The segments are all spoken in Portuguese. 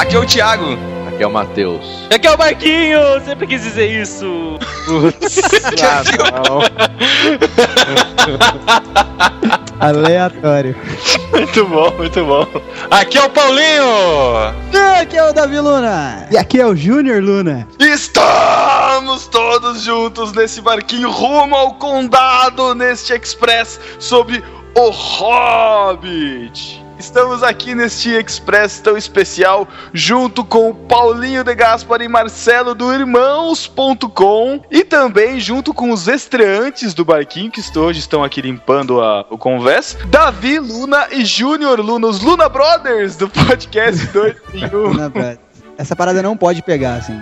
Aqui é o Thiago. Aqui é o Matheus. Aqui é o Marquinho! Sempre quis dizer isso. ah, não. Aleatório. Muito bom, muito bom. Aqui é o Paulinho. Aqui é o Davi Luna. E aqui é o Júnior Luna. Estamos todos juntos nesse barquinho rumo ao condado, neste express sobre o Hobbit. Estamos aqui neste Express tão especial, junto com o Paulinho de Gaspar e Marcelo do Irmãos.com e também junto com os estreantes do barquinho que hoje estão aqui limpando a, o convés, Davi Luna e Júnior Luna, os Luna Brothers do podcast 2 em 1. Luna Brothers. Essa parada não pode pegar, assim.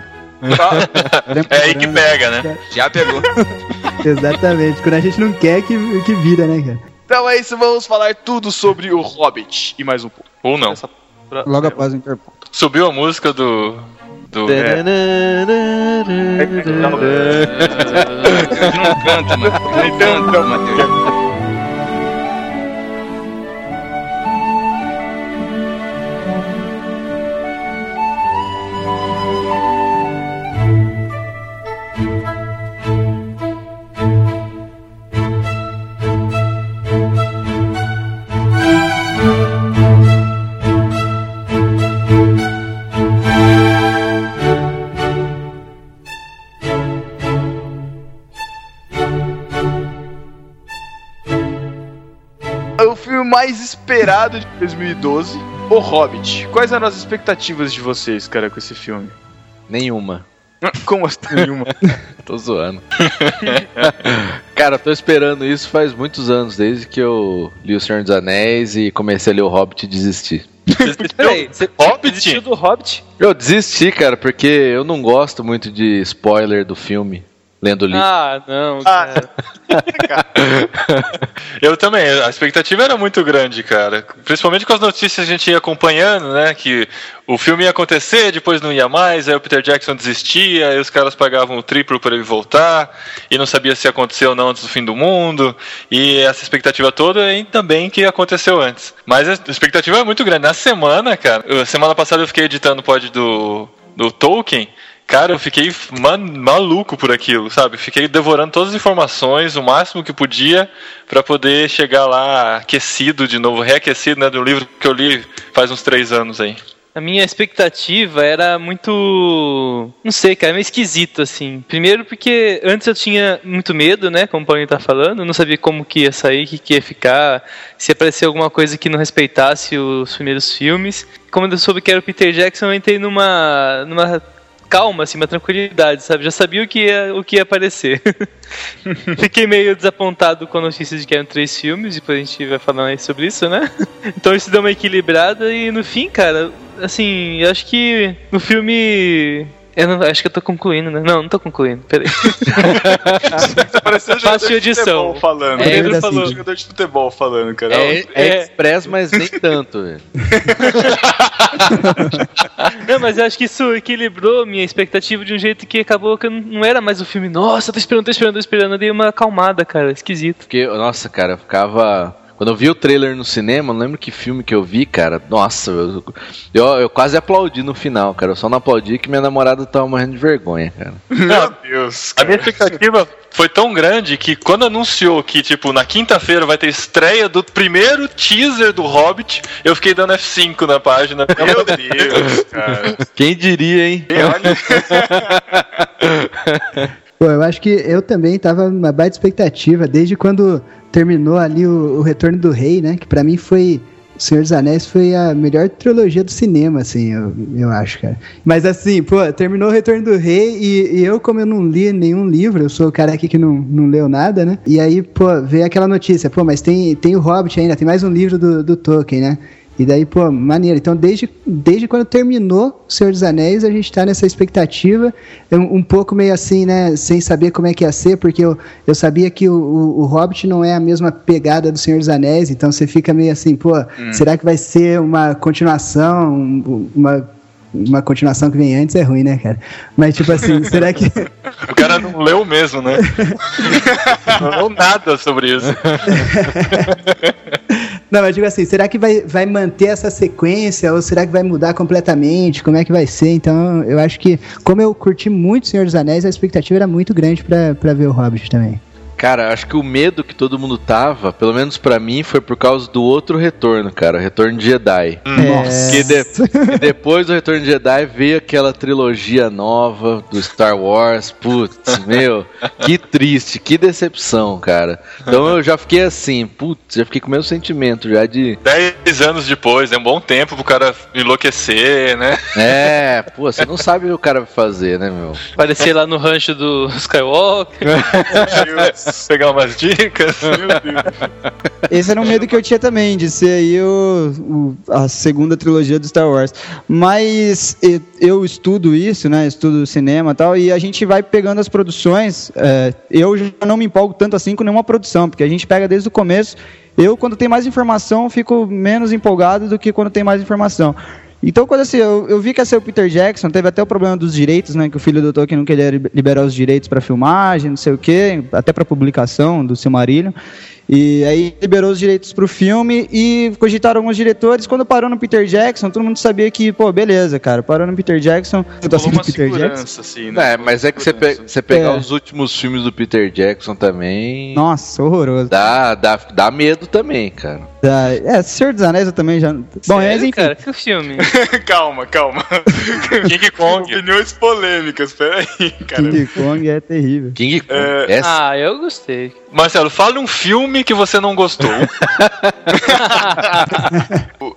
É aí que pega, né? Já pegou. Exatamente. Quando a gente não quer que, que vira, né, cara? Então é isso, vamos falar tudo sobre o Hobbit e mais um pouco. Ou não. Essa- Logo após o interponto. Subiu a música do. do É. não canta, mano. Não canta, Matheus. De 2012, O Hobbit. Quais eram as expectativas de vocês, cara, com esse filme? Nenhuma. Como assim nenhuma? Tô zoando. Cara, eu tô esperando isso faz muitos anos, desde que eu li O Senhor dos Anéis e comecei a ler O Hobbit e desisti. Peraí, você Hobbit? desistiu do Hobbit? Eu desisti, cara, porque eu não gosto muito de spoiler do filme, lendo o livro. Ah, não, Ah. cara. Eu também, a expectativa era muito grande, cara. Principalmente com as notícias que a gente ia acompanhando, né? Que o filme ia acontecer, depois não ia mais, aí o Peter Jackson desistia, aí os caras pagavam o triplo para ele voltar, e não sabia se ia acontecer ou não antes do fim do mundo, e essa expectativa toda e também que aconteceu antes. Mas a expectativa é muito grande. Na semana, cara, semana passada eu fiquei editando o pod do, do Tolkien. Cara, eu fiquei ma- maluco por aquilo, sabe? Fiquei devorando todas as informações, o máximo que podia, pra poder chegar lá aquecido de novo, reaquecido, né? Do livro que eu li faz uns três anos aí. A minha expectativa era muito. Não sei, cara, meio esquisito, assim. Primeiro porque antes eu tinha muito medo, né? Como o Paulinho tá falando, não sabia como que ia sair, o que, que ia ficar, se aparecer alguma coisa que não respeitasse os primeiros filmes. Como eu soube que era o Peter Jackson, eu entrei numa. numa calma, assim, uma tranquilidade, sabe? Já sabia o que ia, o que ia aparecer. Fiquei meio desapontado com a notícia de que eram três filmes, depois a gente vai falar mais sobre isso, né? Então isso deu uma equilibrada e no fim, cara, assim, eu acho que no filme. Eu não, acho que eu tô concluindo, né? Não, não tô concluindo, peraí. Pareceu um jogador de edição. futebol falando. É, Pedro Pedro falou assim. jogador de futebol falando, cara. É, é é. express, mas nem tanto, velho. Não, mas eu acho que isso equilibrou minha expectativa de um jeito que acabou que eu não era mais o filme. Nossa, tô esperando, tô esperando, tô esperando. Eu dei uma acalmada, cara, esquisito. Porque, nossa, cara, eu ficava. Quando eu vi o trailer no cinema, não lembro que filme que eu vi, cara. Nossa, eu, eu, eu quase aplaudi no final, cara. Eu só não aplaudi que minha namorada tava morrendo de vergonha, cara. Meu Deus, A cara. minha expectativa foi tão grande que quando anunciou que, tipo, na quinta-feira vai ter estreia do primeiro teaser do Hobbit, eu fiquei dando F5 na página. Meu Deus, cara. Quem diria, hein? E olha, Pô, eu acho que eu também tava numa baita expectativa, desde quando terminou ali o, o Retorno do Rei, né? Que pra mim foi. O Senhor dos Anéis foi a melhor trilogia do cinema, assim, eu, eu acho, cara. Mas assim, pô, terminou o Retorno do Rei e, e eu, como eu não li nenhum livro, eu sou o cara aqui que não, não leu nada, né? E aí, pô, veio aquela notícia, pô, mas tem, tem o Hobbit ainda, tem mais um livro do, do Tolkien, né? E daí, pô, maneiro. Então, desde, desde quando terminou O Senhor dos Anéis, a gente tá nessa expectativa, um, um pouco meio assim, né, sem saber como é que ia ser, porque eu, eu sabia que o, o, o Hobbit não é a mesma pegada do Senhor dos Anéis, então você fica meio assim, pô, será que vai ser uma continuação, um- uma, uma continuação que vem antes é ruim, né, cara? Mas, tipo assim, será que... O cara não leu mesmo, né? não leu nada sobre isso. Não, mas digo assim, será que vai, vai manter essa sequência ou será que vai mudar completamente? Como é que vai ser? Então, eu acho que, como eu curti muito Senhor dos Anéis, a expectativa era muito grande pra ver o Hobbit também. Cara, acho que o medo que todo mundo tava, pelo menos pra mim, foi por causa do outro retorno, cara, o retorno de Jedi. Nossa. Que, de- que depois do Retorno de Jedi veio aquela trilogia nova do Star Wars. Putz, meu, que triste, que decepção, cara. Então eu já fiquei assim, putz, já fiquei com o mesmo sentimento já de. Dez anos depois, é um bom tempo pro cara enlouquecer, né? É, pô, você não sabe o que o cara vai fazer, né, meu? Aparecer lá no rancho do Skywalker. Pegar umas dicas. Esse era um medo que eu tinha também, de ser aí o, o- a segunda trilogia do Star Wars. Mas eu estudo isso, né? Estudo cinema e tal, e a gente vai pegando as produções. é, eu já não me empolgo tanto assim com nenhuma produção, porque a gente pega desde o começo. Eu, quando tem mais informação, fico menos empolgado do que quando tem mais informação. Então, quando assim, eu, eu vi que ia ser o Peter Jackson, teve até o problema dos direitos, né? Que o filho do Tolkien não queria liberar os direitos para filmagem, não sei o quê, até para publicação do Silmarillion. E aí liberou os direitos pro filme e cogitaram alguns diretores. Quando parou no Peter Jackson, todo mundo sabia que, pô, beleza, cara, parou no Peter Jackson. Eu tô Rolou assim uma do Peter Jackson. segurança, assim, né? É, mas é que você, pe- você pegar É. os últimos filmes do Peter Jackson também. Nossa, horroroso. Dá, dá, dá medo também, cara. Tá, É, Senhor dos Anéis eu também já. Bom, Sério, enfim. cara, que filme. calma, calma. King Kong. Opiniões polêmicas, peraí, cara. King Kong é terrível. King Kong. É, É, Ah, eu gostei. Marcelo, fale um filme que você não gostou.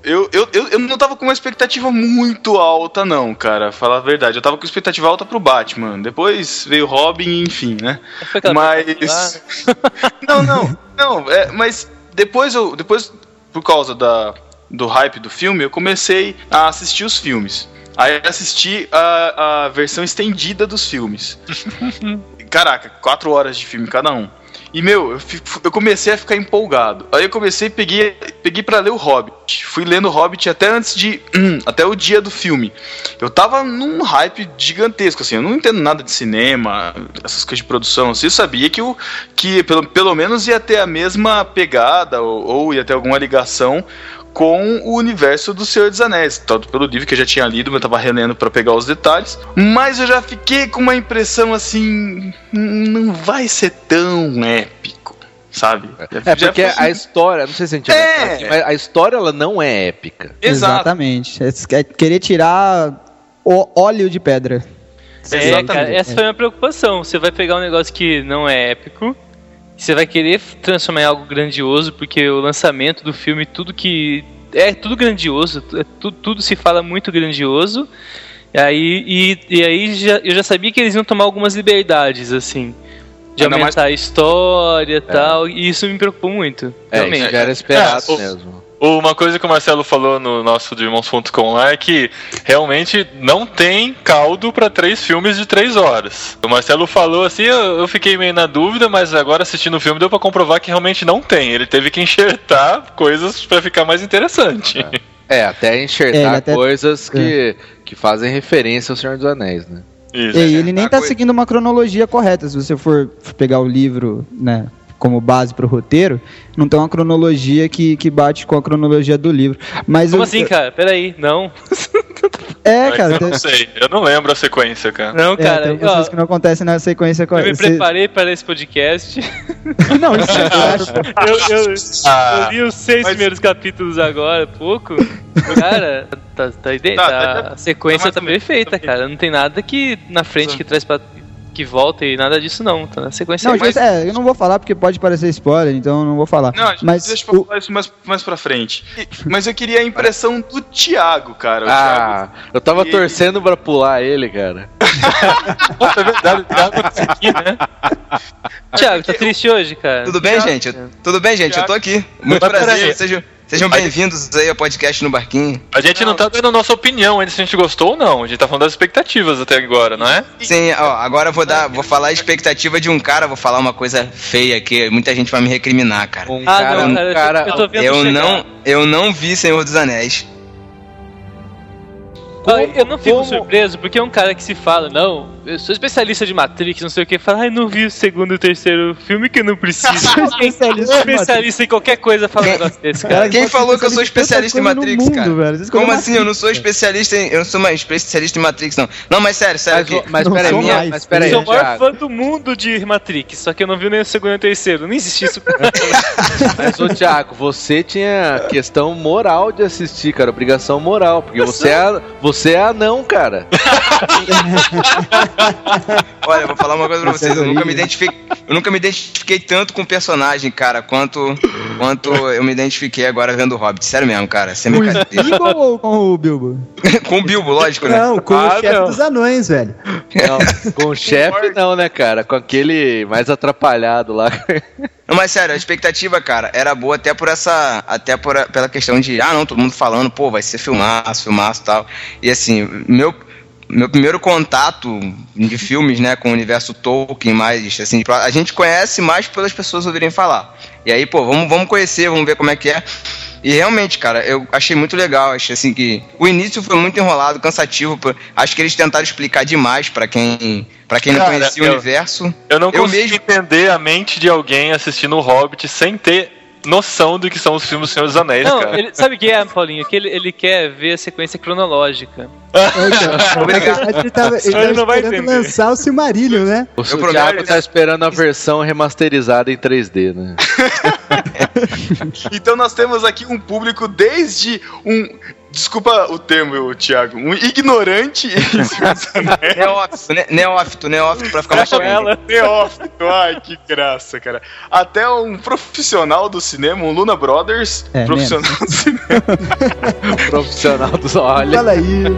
Eu, eu, eu, eu não tava com uma expectativa muito alta, não, cara. Falar a verdade. Eu tava com expectativa alta pro Batman. Depois veio Robin, enfim, né? Mas. não, não, não. É, mas depois eu. Depois, por causa da, do hype do filme, eu comecei a assistir os filmes. Aí assisti a, a versão estendida dos filmes. Caraca, quatro horas de filme cada um. E, meu, eu, eu comecei a ficar empolgado. Aí eu comecei, peguei, peguei para ler o Hobbit. Fui lendo o Hobbit até antes de. até o dia do filme. Eu tava num hype gigantesco, assim. Eu não entendo nada de cinema, essas coisas de produção. assim, Eu sabia que, o, que pelo, pelo menos ia ter a mesma pegada, ou, ou ia ter alguma ligação com o universo do Senhor dos Anéis, tanto pelo livro que eu já tinha lido, mas eu tava relendo pra pegar os detalhes, mas eu já fiquei com uma impressão assim, "Hum, não vai ser tão épico, sabe? É Já porque foi- a história, não sei se a gente É. vai assim, mas a história ela não é épica. Exato. Exatamente. É é querer tirar o óleo de pedra. É, Exatamente. cara, essa foi a minha preocupação. Você vai pegar um negócio que não é épico, você vai querer transformar em algo grandioso, porque o lançamento do filme, tudo que. É tudo grandioso, é tudo, tudo se fala muito grandioso. E aí, e, e aí já, eu já sabia que eles iam tomar algumas liberdades, assim. De Ainda mais- aumentar a história e tal, e isso me preocupou muito. É, realmente. isso já era esperado É, o- mesmo. Uma coisa que o Marcelo falou no nosso de Irmãos.com lá é que realmente não tem caldo pra três filmes de três horas. O Marcelo falou assim, eu, eu fiquei meio na dúvida, mas agora assistindo o filme deu pra comprovar que realmente não tem. Ele teve que enxertar coisas pra ficar mais interessante. É, até enxertar É, até- coisas que, que fazem referência ao Senhor dos Anéis, né? Isso. E ele nem a tá seguindo uma cronologia correta. Se você for pegar o livro, né, como base pro roteiro, não tem uma cronologia que, que bate com a cronologia do livro. Mas Como o- assim, cara? Peraí, não. É, cara. eu tem- não sei, eu não lembro a sequência, cara. Não, É, cara. tem coisas ó, que não acontecem na sequência eu me correta. Você- preparei para esse podcast. Não, isso é claro. eu, eu, Ah. eu li os seis Mas- primeiros capítulos agora, há pouco. Cara, tá, tá, Tá, tá- tá- a sequência tá tá, tá bem. cara. Não tem nada que na frente que traz pra. Que volta e nada disso não. Tá na sequência Não, mas... gente, é, eu não vou falar porque pode parecer spoiler, então eu não vou falar. Não, a gente Mas deixa o- falar isso mais, mais pra frente. Mas eu queria a impressão do Thiago, cara. O Ah, eu tava E- torcendo pra pular ele, cara. É verdade, Thiago aqui, né? Thiago, tá triste hoje, cara? Tudo bem, gente? Eu- Tudo bem, gente? Eu tô aqui. Muito prazer. peraí. Sejam, bem-vindos aí ao podcast no Barquinho. A gente não tá dando a nossa opinião ainda se a gente gostou ou não. A gente tá falando das expectativas até agora, não é? Sim, ó, agora eu vou dar, vou falar a expectativa de um cara, vou falar uma coisa feia aqui, muita gente vai me recriminar, cara. Um Ah, cara, não, cara, eu tô- cara, eu tô vendo Eu chegar. não, eu não vi Senhor dos Anéis. Ah, eu não fico como- surpreso porque é um cara que se fala, não, eu sou especialista de Matrix, não sei o que, fala, ai, não vi o segundo e o terceiro filme que eu não preciso. especialista Sou especialista em qualquer coisa falando um negócio desse, cara. Cara, Quem falou que eu sou especialista especialista em Matrix, no cara? mundo, velho. Como assim? Eu não sou Matrix, especialista em. Eu não sou mais especialista em Matrix, não. Não, mas sério, sério. Mas, aqui. mas peraí, minha- mais. mas peraí, Eu sou o maior fã do mundo de Matrix, só que eu não vi nem o segundo e o terceiro. Não existe isso. Mas, ô Thiago, você tinha questão moral de assistir, cara. Obrigação moral. Porque você é, você é anão, cara. Olha, eu vou falar uma coisa pra vocês. Eu nunca, me identifiquei, eu nunca me identifiquei tanto com o personagem, cara, quanto, quanto eu me identifiquei agora vendo o Hobbit. Sério mesmo, cara. Sem Com o. Smeagol ou com o Bilbo? com o Bilbo, lógico, né? Não, com Ah, o chefe dos anões, velho. Não, com o chefe não, né, cara? Com aquele mais atrapalhado lá. Não, mas sério, a expectativa, cara, era boa até por essa. Até por, pela questão de, ah, não, todo mundo falando, pô, vai ser filmaço, filmaço e tal. E assim, meu. Meu primeiro contato de filmes, né, com o universo Tolkien, mais assim, a gente conhece mais pelas pessoas ouvirem falar. E aí, pô, vamos, vamos conhecer, vamos ver como é que é. E realmente, cara, eu achei muito legal. Achei assim que o início foi muito enrolado, cansativo. Acho que eles tentaram explicar demais pra quem, para quem não Cara, conhecia o eu- universo. Eu não Eu consigo mesmo- entender a mente de alguém assistindo o Hobbit sem ter noção do que são os filmes do Senhor dos Anéis, Não, cara. ele, sabe o que é, Paulinho? Que ele, ele quer ver a sequência cronológica. Obrigado. Ele tava, ele Ele tava não vai esperando entender. lançar o Silmarillion, né? O prometo- Thiago tá esperando a versão remasterizada em 3D, né? Então nós temos aqui um público desde um. Desculpa o termo, Thiago. Um ignorante. Neófito, né? neófito, neófito, pra ficar mais Com chique. ela. Neófito, ai que graça, cara. Até um profissional do cinema, um Luna Brothers, É, profissional do cinema. Profissional dos olhos. Fala aí.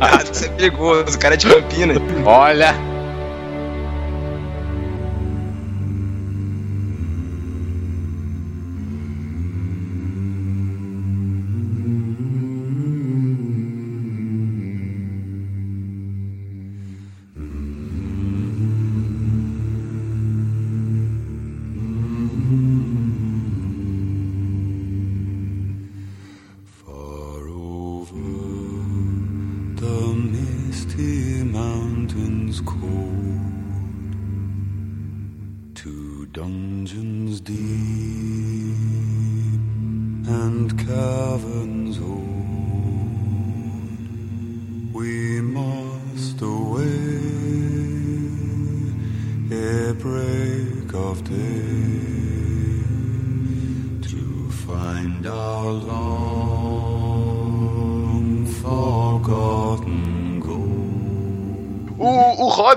Ah, Isso é perigoso, o cara é de Campinas. Olha.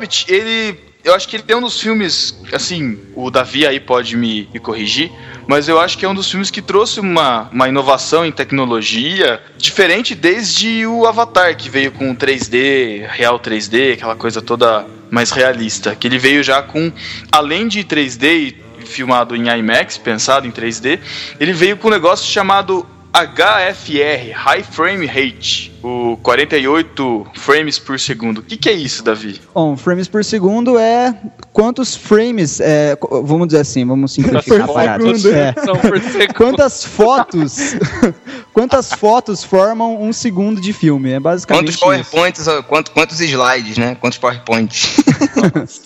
Hobbit, ele. Eu acho que ele é um dos filmes. Assim, o Davi aí pode me, me corrigir. Mas eu acho que é um dos filmes que trouxe uma, uma inovação em tecnologia diferente desde o Avatar, que veio com 3D, real 3D, aquela coisa toda mais realista. Que ele veio já com. Além de 3D e filmado em IMAX, pensado em 3D, ele veio com um negócio chamado HFR, High Frame Rate, o 48 frames por segundo. O que, que é isso, Davi? Bom, frames por segundo é quantos frames, é, vamos dizer assim, vamos simplificar a Por parada. segundo. É. Quantas fotos, quantas fotos formam um segundo de filme? É basicamente Quantos isso. PowerPoints, ó, quanto- quantos slides, né? Quantos PowerPoints?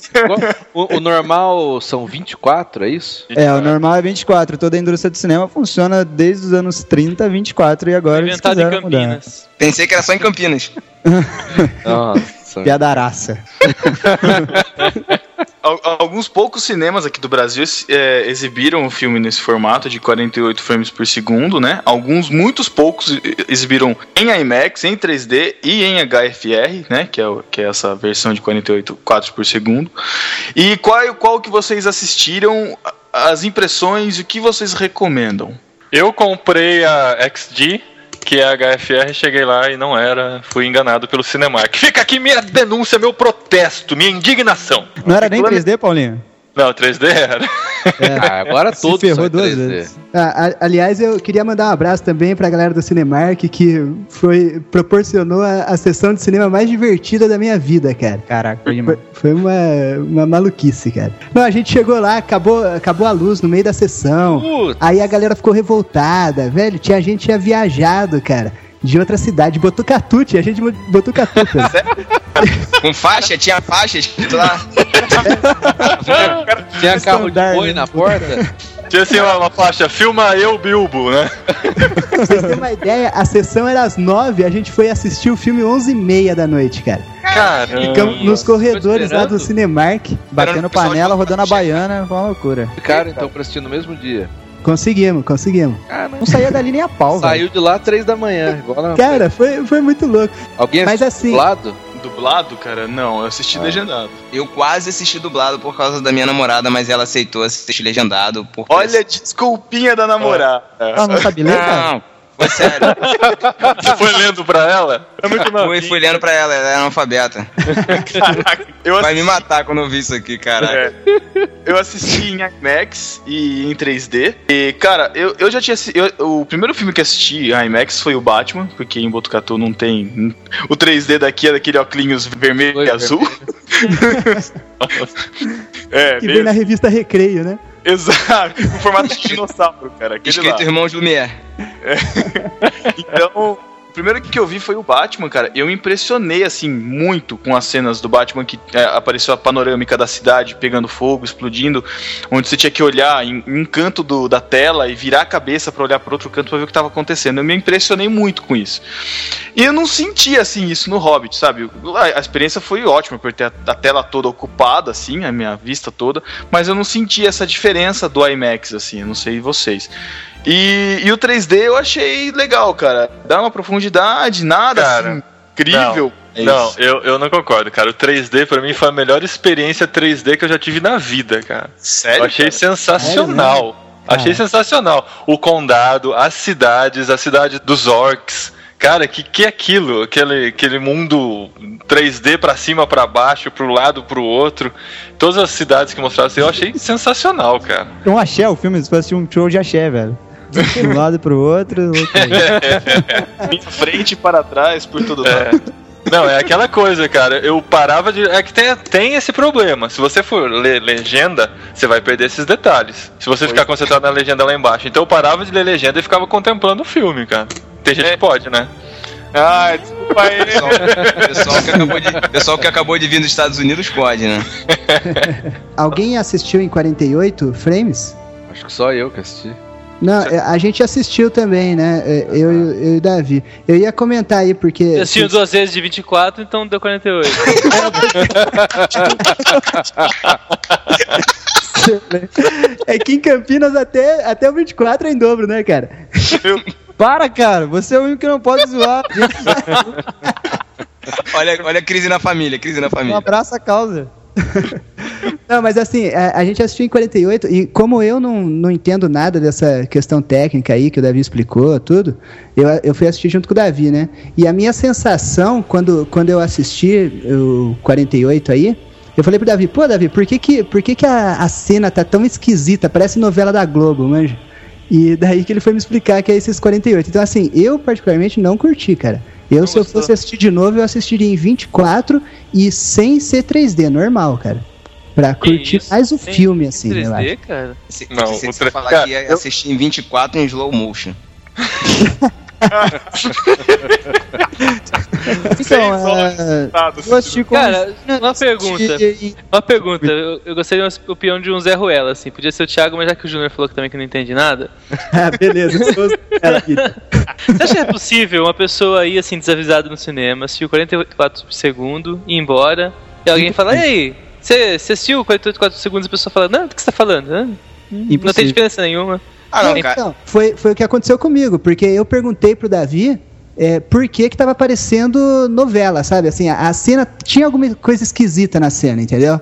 O, o normal são 24, é isso? É, o normal é 24. Toda a indústria do cinema funciona desde os anos 30, 24 e agora eles Inventado em quiseram mudar. Campinas. Pensei que era só em Campinas. Nossa. Piadaraça. Al- Alguns poucos cinemas aqui do Brasil é, exibiram o filme nesse formato de 48 frames por segundo, né? Alguns, muitos poucos exibiram em IMAX, em 3D e em HFR, né? Que é, que é essa versão de 48 quadros por segundo. E qual, qual que vocês assistiram, as impressões o que vocês recomendam? Eu comprei a XG, que é a HFR, cheguei lá e não era. Fui enganado pelo Cinemark. Fica aqui minha denúncia, meu protesto, minha indignação. Não era nem 3D, Paulinho? Não, 3D era. Ah, agora Se todos ferrou duas 3D. vezes. Ah, a- aliás, eu queria mandar um abraço também pra galera do Cinemark que foi, proporcionou a, a sessão de cinema mais divertida da minha vida, cara. Caraca, foi Foi, demais. foi uma, uma maluquice, cara. Não, a gente chegou lá, acabou, acabou a luz no meio da sessão. Putz. Aí a galera ficou revoltada, velho. Tinha gente que tinha viajado, cara. De outra cidade, Botucatu, tinha gente de Botucatu. cara. Com faixa? Tinha faixa escrito lá? Tinha carro de boi né? na porta. Tinha assim uma, uma faixa, filma eu, Bilbo, né? Pra vocês terem uma ideia, a sessão era às nove, a gente foi assistir o filme 11h30 da noite, cara. Caramba. Ficamos nos corredores lá do. Cinemark. Batendo panela, rodando a baiana, foi uma loucura. Cara, então pra assistir no mesmo dia. Conseguimos, conseguimos. Não saía dali nem a pau, velho. Saiu de lá três da manhã. Igual na... Cara, foi, foi muito louco. Alguém mas assistiu assim- dublado? Dublado, cara? Não, eu assisti legendado. Eu quase assisti dublado por causa da minha namorada, mas ela aceitou assistir legendado. Porque Olha a desculpinha da namorada. Ah, não sabe ler, cara? Não, foi sério. Você foi lendo pra ela? É muito Fui, lendo pra ela, ela é analfabeta. Caraca, eu Vai me assisti, matar quando eu vi isso aqui, cara. É. eu assisti em IMAX e em 3D. E, cara, eu, eu já tinha eu- O primeiro filme que assisti em IMAX foi o Batman, porque em Botucatu não tem. O 3D daqui é daquele óculos vermelho e azul. é, Que meio- veio na revista Recreio, né? Exato, com formato de dinossauro, cara. Aquele lá. Escrito Irmãos Lumière. Então, o primeiro que eu vi foi o Batman, cara. Eu me impressionei, assim, muito com as cenas do Batman que é, apareceu a panorâmica da cidade pegando fogo, explodindo, onde você tinha que olhar em, um canto do- da tela e virar a cabeça pra olhar para outro canto pra ver o que estava acontecendo. Eu me impressionei muito com isso. E eu não senti, assim, isso no Hobbit, sabe? A, a experiência foi ótima, por ter a, a tela toda ocupada, assim, a minha vista toda, mas eu não senti essa diferença do IMAX, assim, eu não sei vocês. E, e o 3D eu achei legal, cara. Dá uma profundidade, nada Cara, assim, incrível. É Não, eu, eu não concordo, cara. O 3D pra mim foi a melhor experiência 3D que eu já tive na vida, cara. Sério? eu achei cara? sensacional. Achei sensacional. O condado, as cidades, a cidade dos orcs. Cara, que que é aquilo? Aquele, aquele mundo 3D pra cima, pra baixo, pro lado, pro outro. Todas as cidades que mostraram assim, eu achei sensacional, cara. É um axé o filme, se fosse um show de axé, velho. De um lado pro outro, outro. Em frente para trás, por todo É. lado. Não, é aquela coisa, cara. Eu parava de. É que tem, tem esse problema. Se você for ler legenda, você vai perder esses detalhes. Se você ficar concentrado na legenda lá embaixo. Então eu parava de ler legenda e ficava contemplando o filme, cara. Tem gente que pode, né? Ah, desculpa aí. Pessoal, pessoal que acabou de, pessoal que acabou de vir dos Estados Unidos pode, né? Alguém assistiu em 48 frames? Acho que só eu que assisti. Não, a gente assistiu também, né? É, Eu, eu, eu e o Davi. Eu ia comentar aí, porque. Eu assisti duas vezes de 24, então deu 48. É que em Campinas até, até o 24 é em dobro, né, cara? Para, cara, você é o único que não pode zoar. Olha, olha a crise na família, crise na Um família. abraço a causa. Não, mas assim, a, a gente assistiu em 48 e como eu não, não entendo nada dessa questão técnica aí que o Davi explicou, tudo, eu, eu fui assistir junto com o Davi, né? E a minha sensação quando, quando eu assisti o 48 aí, eu falei pro Davi, pô, Davi, por que que, por que, que a, a cena tá tão esquisita? Parece novela da Globo, manja. E daí que ele foi me explicar que é esses 48. Então, assim, eu particularmente não curti, cara. Eu, se eu gostou? fosse assistir de novo, eu assistiria em 24 e sem ser 3D, normal, cara. Pra curtir isso? mais o Tem filme, assim, eu acho. 3D, cara. Se, Não, tre- falar cara, que ia eu- assistir em 24 em slow motion. Então, é, Dados. eu assisti com Cara, uma pergunta. Uma pergunta. Eu, eu gostaria de uma opinião de um Zé Ruela, assim. Podia ser o Thiago, mas já que o Júnior falou que também que não entende nada. Ah, beleza. Ela aqui. Você acha que é possível uma pessoa ir, assim, desavisada no cinema, assistir o 44 por segundo, ir embora, e alguém fala, ei, você você assistiu 44 segundos e a pessoa fala, não, do que você tá falando? Não tem diferença nenhuma. Ah, não, cara. Então, foi, foi o que aconteceu comigo, porque eu perguntei pro Davi é, por que que tava aparecendo novela, sabe? Assim, a, a cena tinha alguma coisa esquisita na cena, entendeu?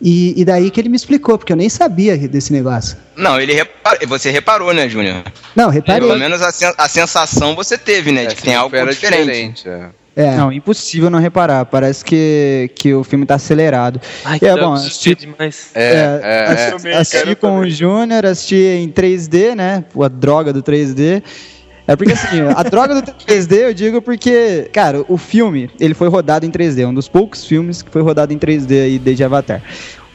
E, e daí que ele me explicou, porque eu nem sabia desse negócio. Não, ele repar... você reparou, né, Júnior? Não, reparei. Pelo menos a, sen- a sensação você teve, né? De que tem algo Era diferente. é. É. Não, impossível não reparar. Parece que, que o filme tá acelerado. Ai, É, bom, assisti demais. É, é, é. assisti cara, eu com também. o Júnior, assisti em 3D, né? A droga do 3D. É porque assim, a droga do 3D eu digo porque, cara, o filme, ele foi rodado em 3D, um dos poucos filmes que foi rodado em 3D aí desde Avatar.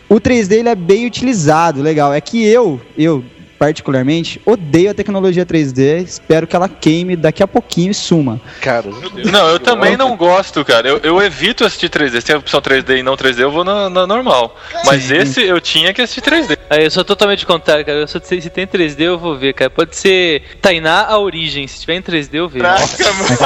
O 3D ele é bem utilizado, legal. É que eu, eu particularmente, odeio a tecnologia 3D. Espero que ela queime daqui a pouquinho e suma. Cara, Não, eu também não gosto, cara. Eu, eu evito assistir 3D. Se tem a opção 3D e não 3D, eu vou na, na normal. Mas esse eu tinha que assistir 3D. Aí eu sou totalmente contrário, cara. Eu sou, se tem 3D eu vou ver, cara. Pode ser Tainá a origem. Se tiver em 3D eu vejo.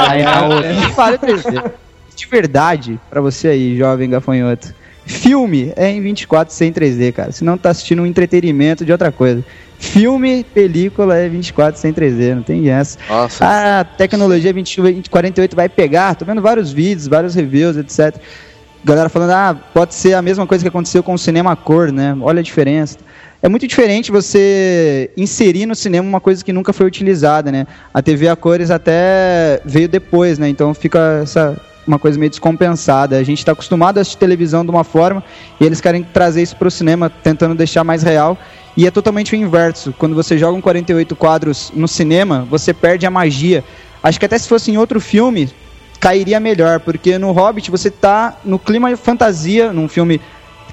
Aí, a- Fala 3D. De verdade, pra você aí, jovem gafanhoto. Filme é em 24 sem 3D, cara. Senão tá assistindo um entretenimento de outra coisa. Filme, película é 24 sem 3D, não tem essa. nossa. Ah, tecnologia 20, 2048 vai pegar. Tô vendo vários vídeos, vários reviews, etc. Galera falando, ah, pode ser a mesma coisa que aconteceu com o cinema a cor, né? Olha a diferença. É muito diferente você inserir no cinema uma coisa que nunca foi utilizada, né? A TV a cores até veio depois, né? Então fica essa uma coisa meio descompensada. A gente está acostumado a assistir televisão de uma forma e eles querem trazer isso para o cinema, tentando deixar mais real. E é totalmente o inverso. Quando você joga um 48 quadros no cinema, você perde a magia. Acho que até se fosse em outro filme, cairia melhor, porque no Hobbit você tá no clima fantasia, num filme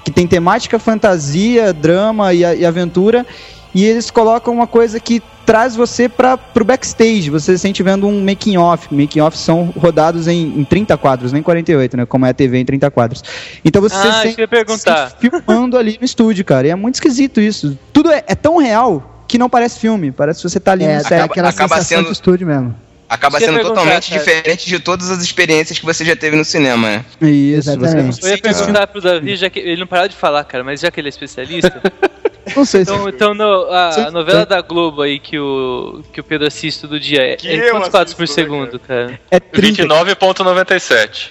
que tem temática fantasia, drama e, e aventura, e eles colocam uma coisa que traz você para pro backstage, você se sente vendo um making off. Making off são rodados em, em 30 quadros, nem 48, né, como é a TV em 30 quadros. Então você Ah, se sente, perguntar. se filmando ali no estúdio, cara. E é muito esquisito isso. Tudo é, é tão real que não parece filme, parece que você tá ali É, no é acaba- aquela acaba sensação sendo- de estúdio mesmo. Acaba sendo totalmente cara. diferente de todas as experiências que você já teve no cinema, né? Isso, Exatamente. você Eu ia perguntar pro Davi, já que ele não parava de falar, cara, mas já que ele é especialista. Não sei se Então, então no- a, novela da Globo aí que o, que o Pedro assiste todo dia é, Que é quantos quadros por né, segundo, cara? é 30. 29.97.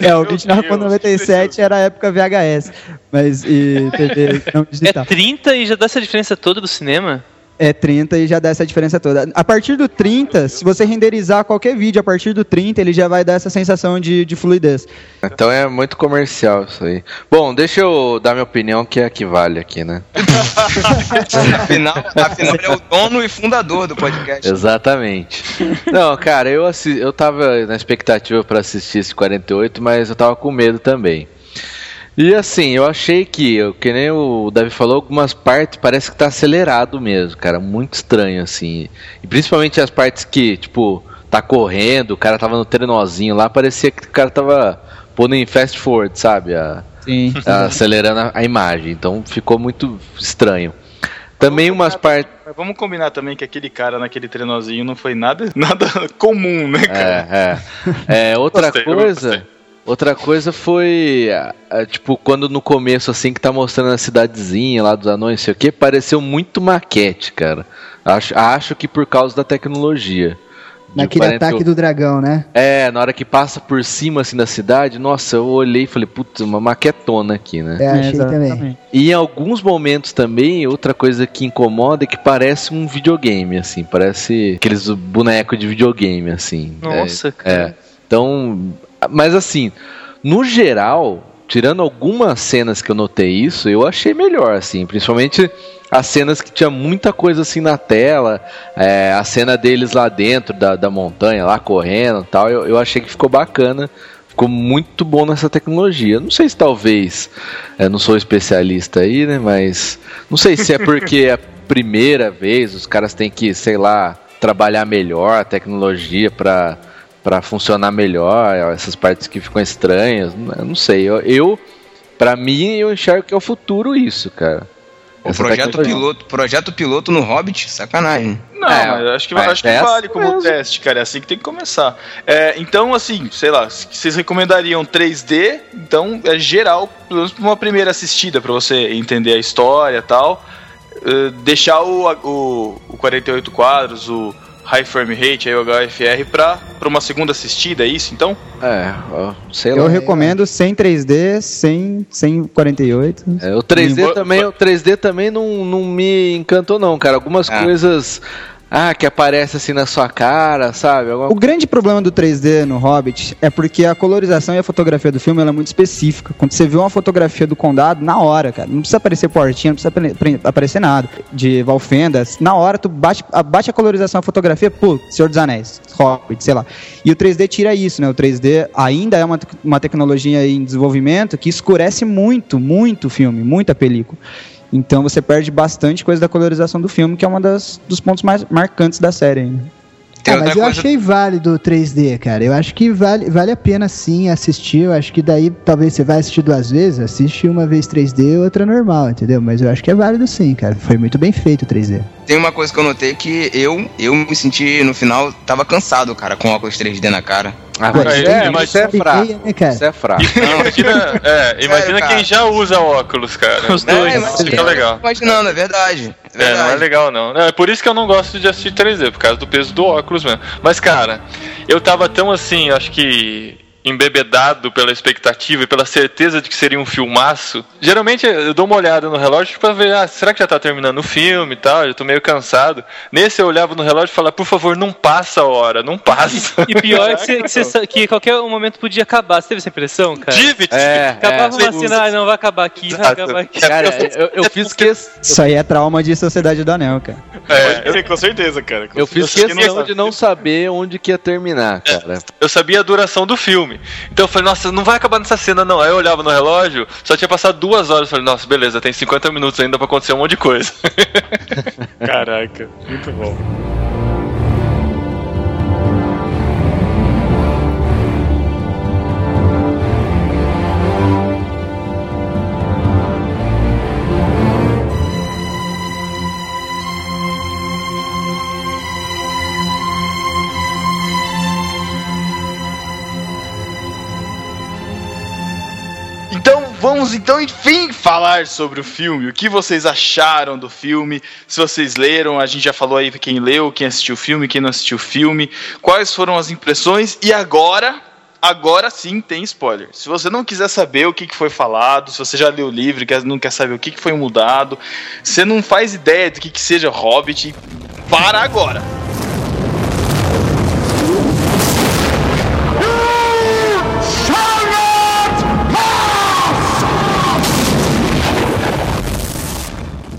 É, o 29.97 era a época VHS, mas e TV não É digital. 30 e já dá essa diferença toda do cinema? É 30 e já dá essa diferença toda. A partir do 30, se você renderizar qualquer vídeo a partir do 30, ele já vai dar essa sensação de, de fluidez. Então é muito comercial isso aí. Bom, deixa eu dar minha opinião, que é a que vale aqui, né? Afinal, afinal ele é o dono e fundador do podcast. Exatamente. Não, cara, eu, assi eu tava na expectativa pra assistir esse 48, mas eu tava com medo também. E assim, eu achei que, eu- que nem o Davi falou, algumas partes parece que tá acelerado mesmo, cara. Muito estranho, assim. E principalmente as partes que, tipo, tá correndo, o cara tava no trenozinho lá, parecia que o cara tava pondo em fast forward, sabe? A, Sim. a- acelerando a, a imagem. Então ficou muito estranho. Também umas partes. Vamos combinar também que aquele cara naquele trenozinho não foi nada, nada comum, né, cara? É, é. É, outra Gostei, coisa. Outra coisa foi, ah, ah, tipo, quando no começo, assim, que tá mostrando a cidadezinha lá dos anões, não sei o que, pareceu muito maquete, cara. Acho, acho que por causa da tecnologia. Naquele 40 ataque do dragão, né? É, na hora que passa por cima, assim, da cidade, nossa, eu olhei e falei, putz, uma maquetona aqui, né? É, achei exatamente. também. E em alguns momentos também, outra coisa que incomoda é que parece um videogame, assim, parece aqueles bonecos de videogame, assim. Nossa, É, cara. é. Então, mas assim, no geral, tirando algumas cenas que eu notei isso, eu achei melhor, assim, principalmente as cenas que tinha muita coisa assim na tela, é, a cena deles lá dentro da, da montanha, lá correndo tal, eu, eu achei que ficou bacana. Ficou muito bom nessa tecnologia. Não sei se talvez, eu não sou especialista aí, né? Mas não sei se é porque é a primeira vez os caras têm que, sei lá, trabalhar melhor a tecnologia para para funcionar melhor, essas partes que ficam estranhas, eu não sei. Eu, eu para mim eu enxergo que é o futuro isso, cara. O Essa projeto tecnologia. piloto, projeto piloto no Hobbit, sacanagem. Não, É, mas eu acho que, mas acho que é vale assim como mesmo. teste, cara. É assim que tem que começar. É, então, assim, sei lá, se- vocês recomendariam 3D, então é geral, pelo menos pra uma primeira assistida, pra você entender a história e tal. Eh, deixar o, o, o 48 quadros, o High Frame Rate, aí o HFR, pra, pra uma segunda assistida, é isso então? É, ó, sei Eu lá. recomendo sem 3D, sem, sem 48. É, o 3D Sim. também, o 3D também não, não me encantou não, cara. Algumas Ah. coisas ah, que aparece assim na sua cara, sabe? Alguma O grande problema do 3D no Hobbit é porque a colorização e a fotografia do filme é muito específica. Quando você vê uma fotografia do condado, na hora, cara, não precisa aparecer portinha, não precisa apare- pre- aparecer nada de Valfendas. Na hora, tu bate, a- bate a colorização, a fotografia, pô, Senhor dos Anéis, Hobbit, sei lá. E o 3D tira isso, né? O 3D ainda é uma, uma tecnologia em desenvolvimento que escurece muito, muito o filme, muita película. Então você perde bastante coisa da colorização do filme, que é um dos pontos mais marcantes da série. ainda. Tem Ah, mas outra eu coisa- achei válido o 3D, cara. Eu acho que vale, vale a pena sim assistir. Eu acho que daí talvez você vai assistir duas vezes, assiste uma vez 3D e outra normal, entendeu? Mas eu acho que é válido sim, cara. Foi muito bem feito o 3D. Tem uma coisa que eu notei que eu, eu me senti no final, tava cansado, cara, com óculos 3D na cara. Ah, Ué, mas aí, é, mas isso é fiquei, fraco. né, cara? Isso é fraco. Imagina, é, imagina cara. quem já usa óculos, cara. Os Né? dois. Isso fica legal. Imaginando, é verdade. É não é legal não. Não, É por isso que eu não gosto de assistir 3D, por causa do peso do óculos mesmo. Mas, cara, eu tava tão assim, acho que embebedado pela expectativa e pela certeza de que seria um filmaço. Geralmente eu dou uma olhada no relógio pra ver, ah, será que já tá terminando o filme e tal? Eu tô meio cansado. Nesse eu olhava no relógio e falava, por favor, não passa a hora, não passa. E pior é que, você, que, que qualquer momento podia acabar. Você teve essa impressão, cara? Tive, tive. É, Acabava é. uma cena, ah, não, vai acabar aqui, vai acabar aqui. Cara, eu, eu fiz questão. Isso aí é trauma de Sociedade do Anel, cara. É, eu, com certeza, cara. Eu fiz Eu não questão de não saber onde que ia terminar, cara. eu sabia a duração do filme. Então eu falei, nossa, não vai acabar nessa cena, não. Aí eu olhava no relógio, só tinha passado duas horas. Eu falei, nossa, beleza, tem 50 minutos ainda pra acontecer um monte de coisa. Caraca, muito bom. Vamos então enfim falar sobre o filme. O que vocês acharam do filme? Se vocês leram, a gente já falou aí quem leu, quem assistiu o filme, quem não assistiu o filme. Quais foram as impressões? E agora, agora sim tem spoiler. Se você não quiser saber o que foi falado, se você já leu o livro e não quer saber o que que foi mudado, você não faz ideia do que que seja Hobbit, para agora.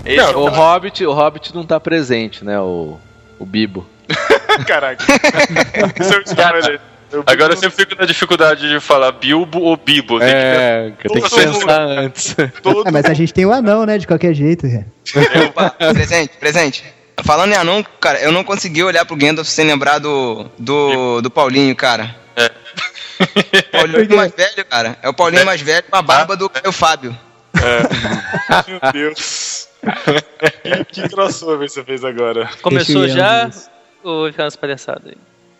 Esse é O Hobbit, o Hobbit não tá presente, né? O, o Bibo. Caraca. É. Agora eu sempre fico na dificuldade de falar Bilbo ou Bibo. Tem que É, que tem que Todo mundo. pensar antes. Todo Ah, mas a gente tem o anão, né? De qualquer jeito. Opa, presente, presente. Falando em anão, cara, eu não consegui olhar pro Gandalf sem lembrar do, do, do Paulinho, cara. É. Paulinho mais velho, cara. É o Paulinho mais velho com a barba do Caio Fábio. Meu Deus. Que, que crossover você fez agora? Começou já ou vai ficar nas palhaçadas aí?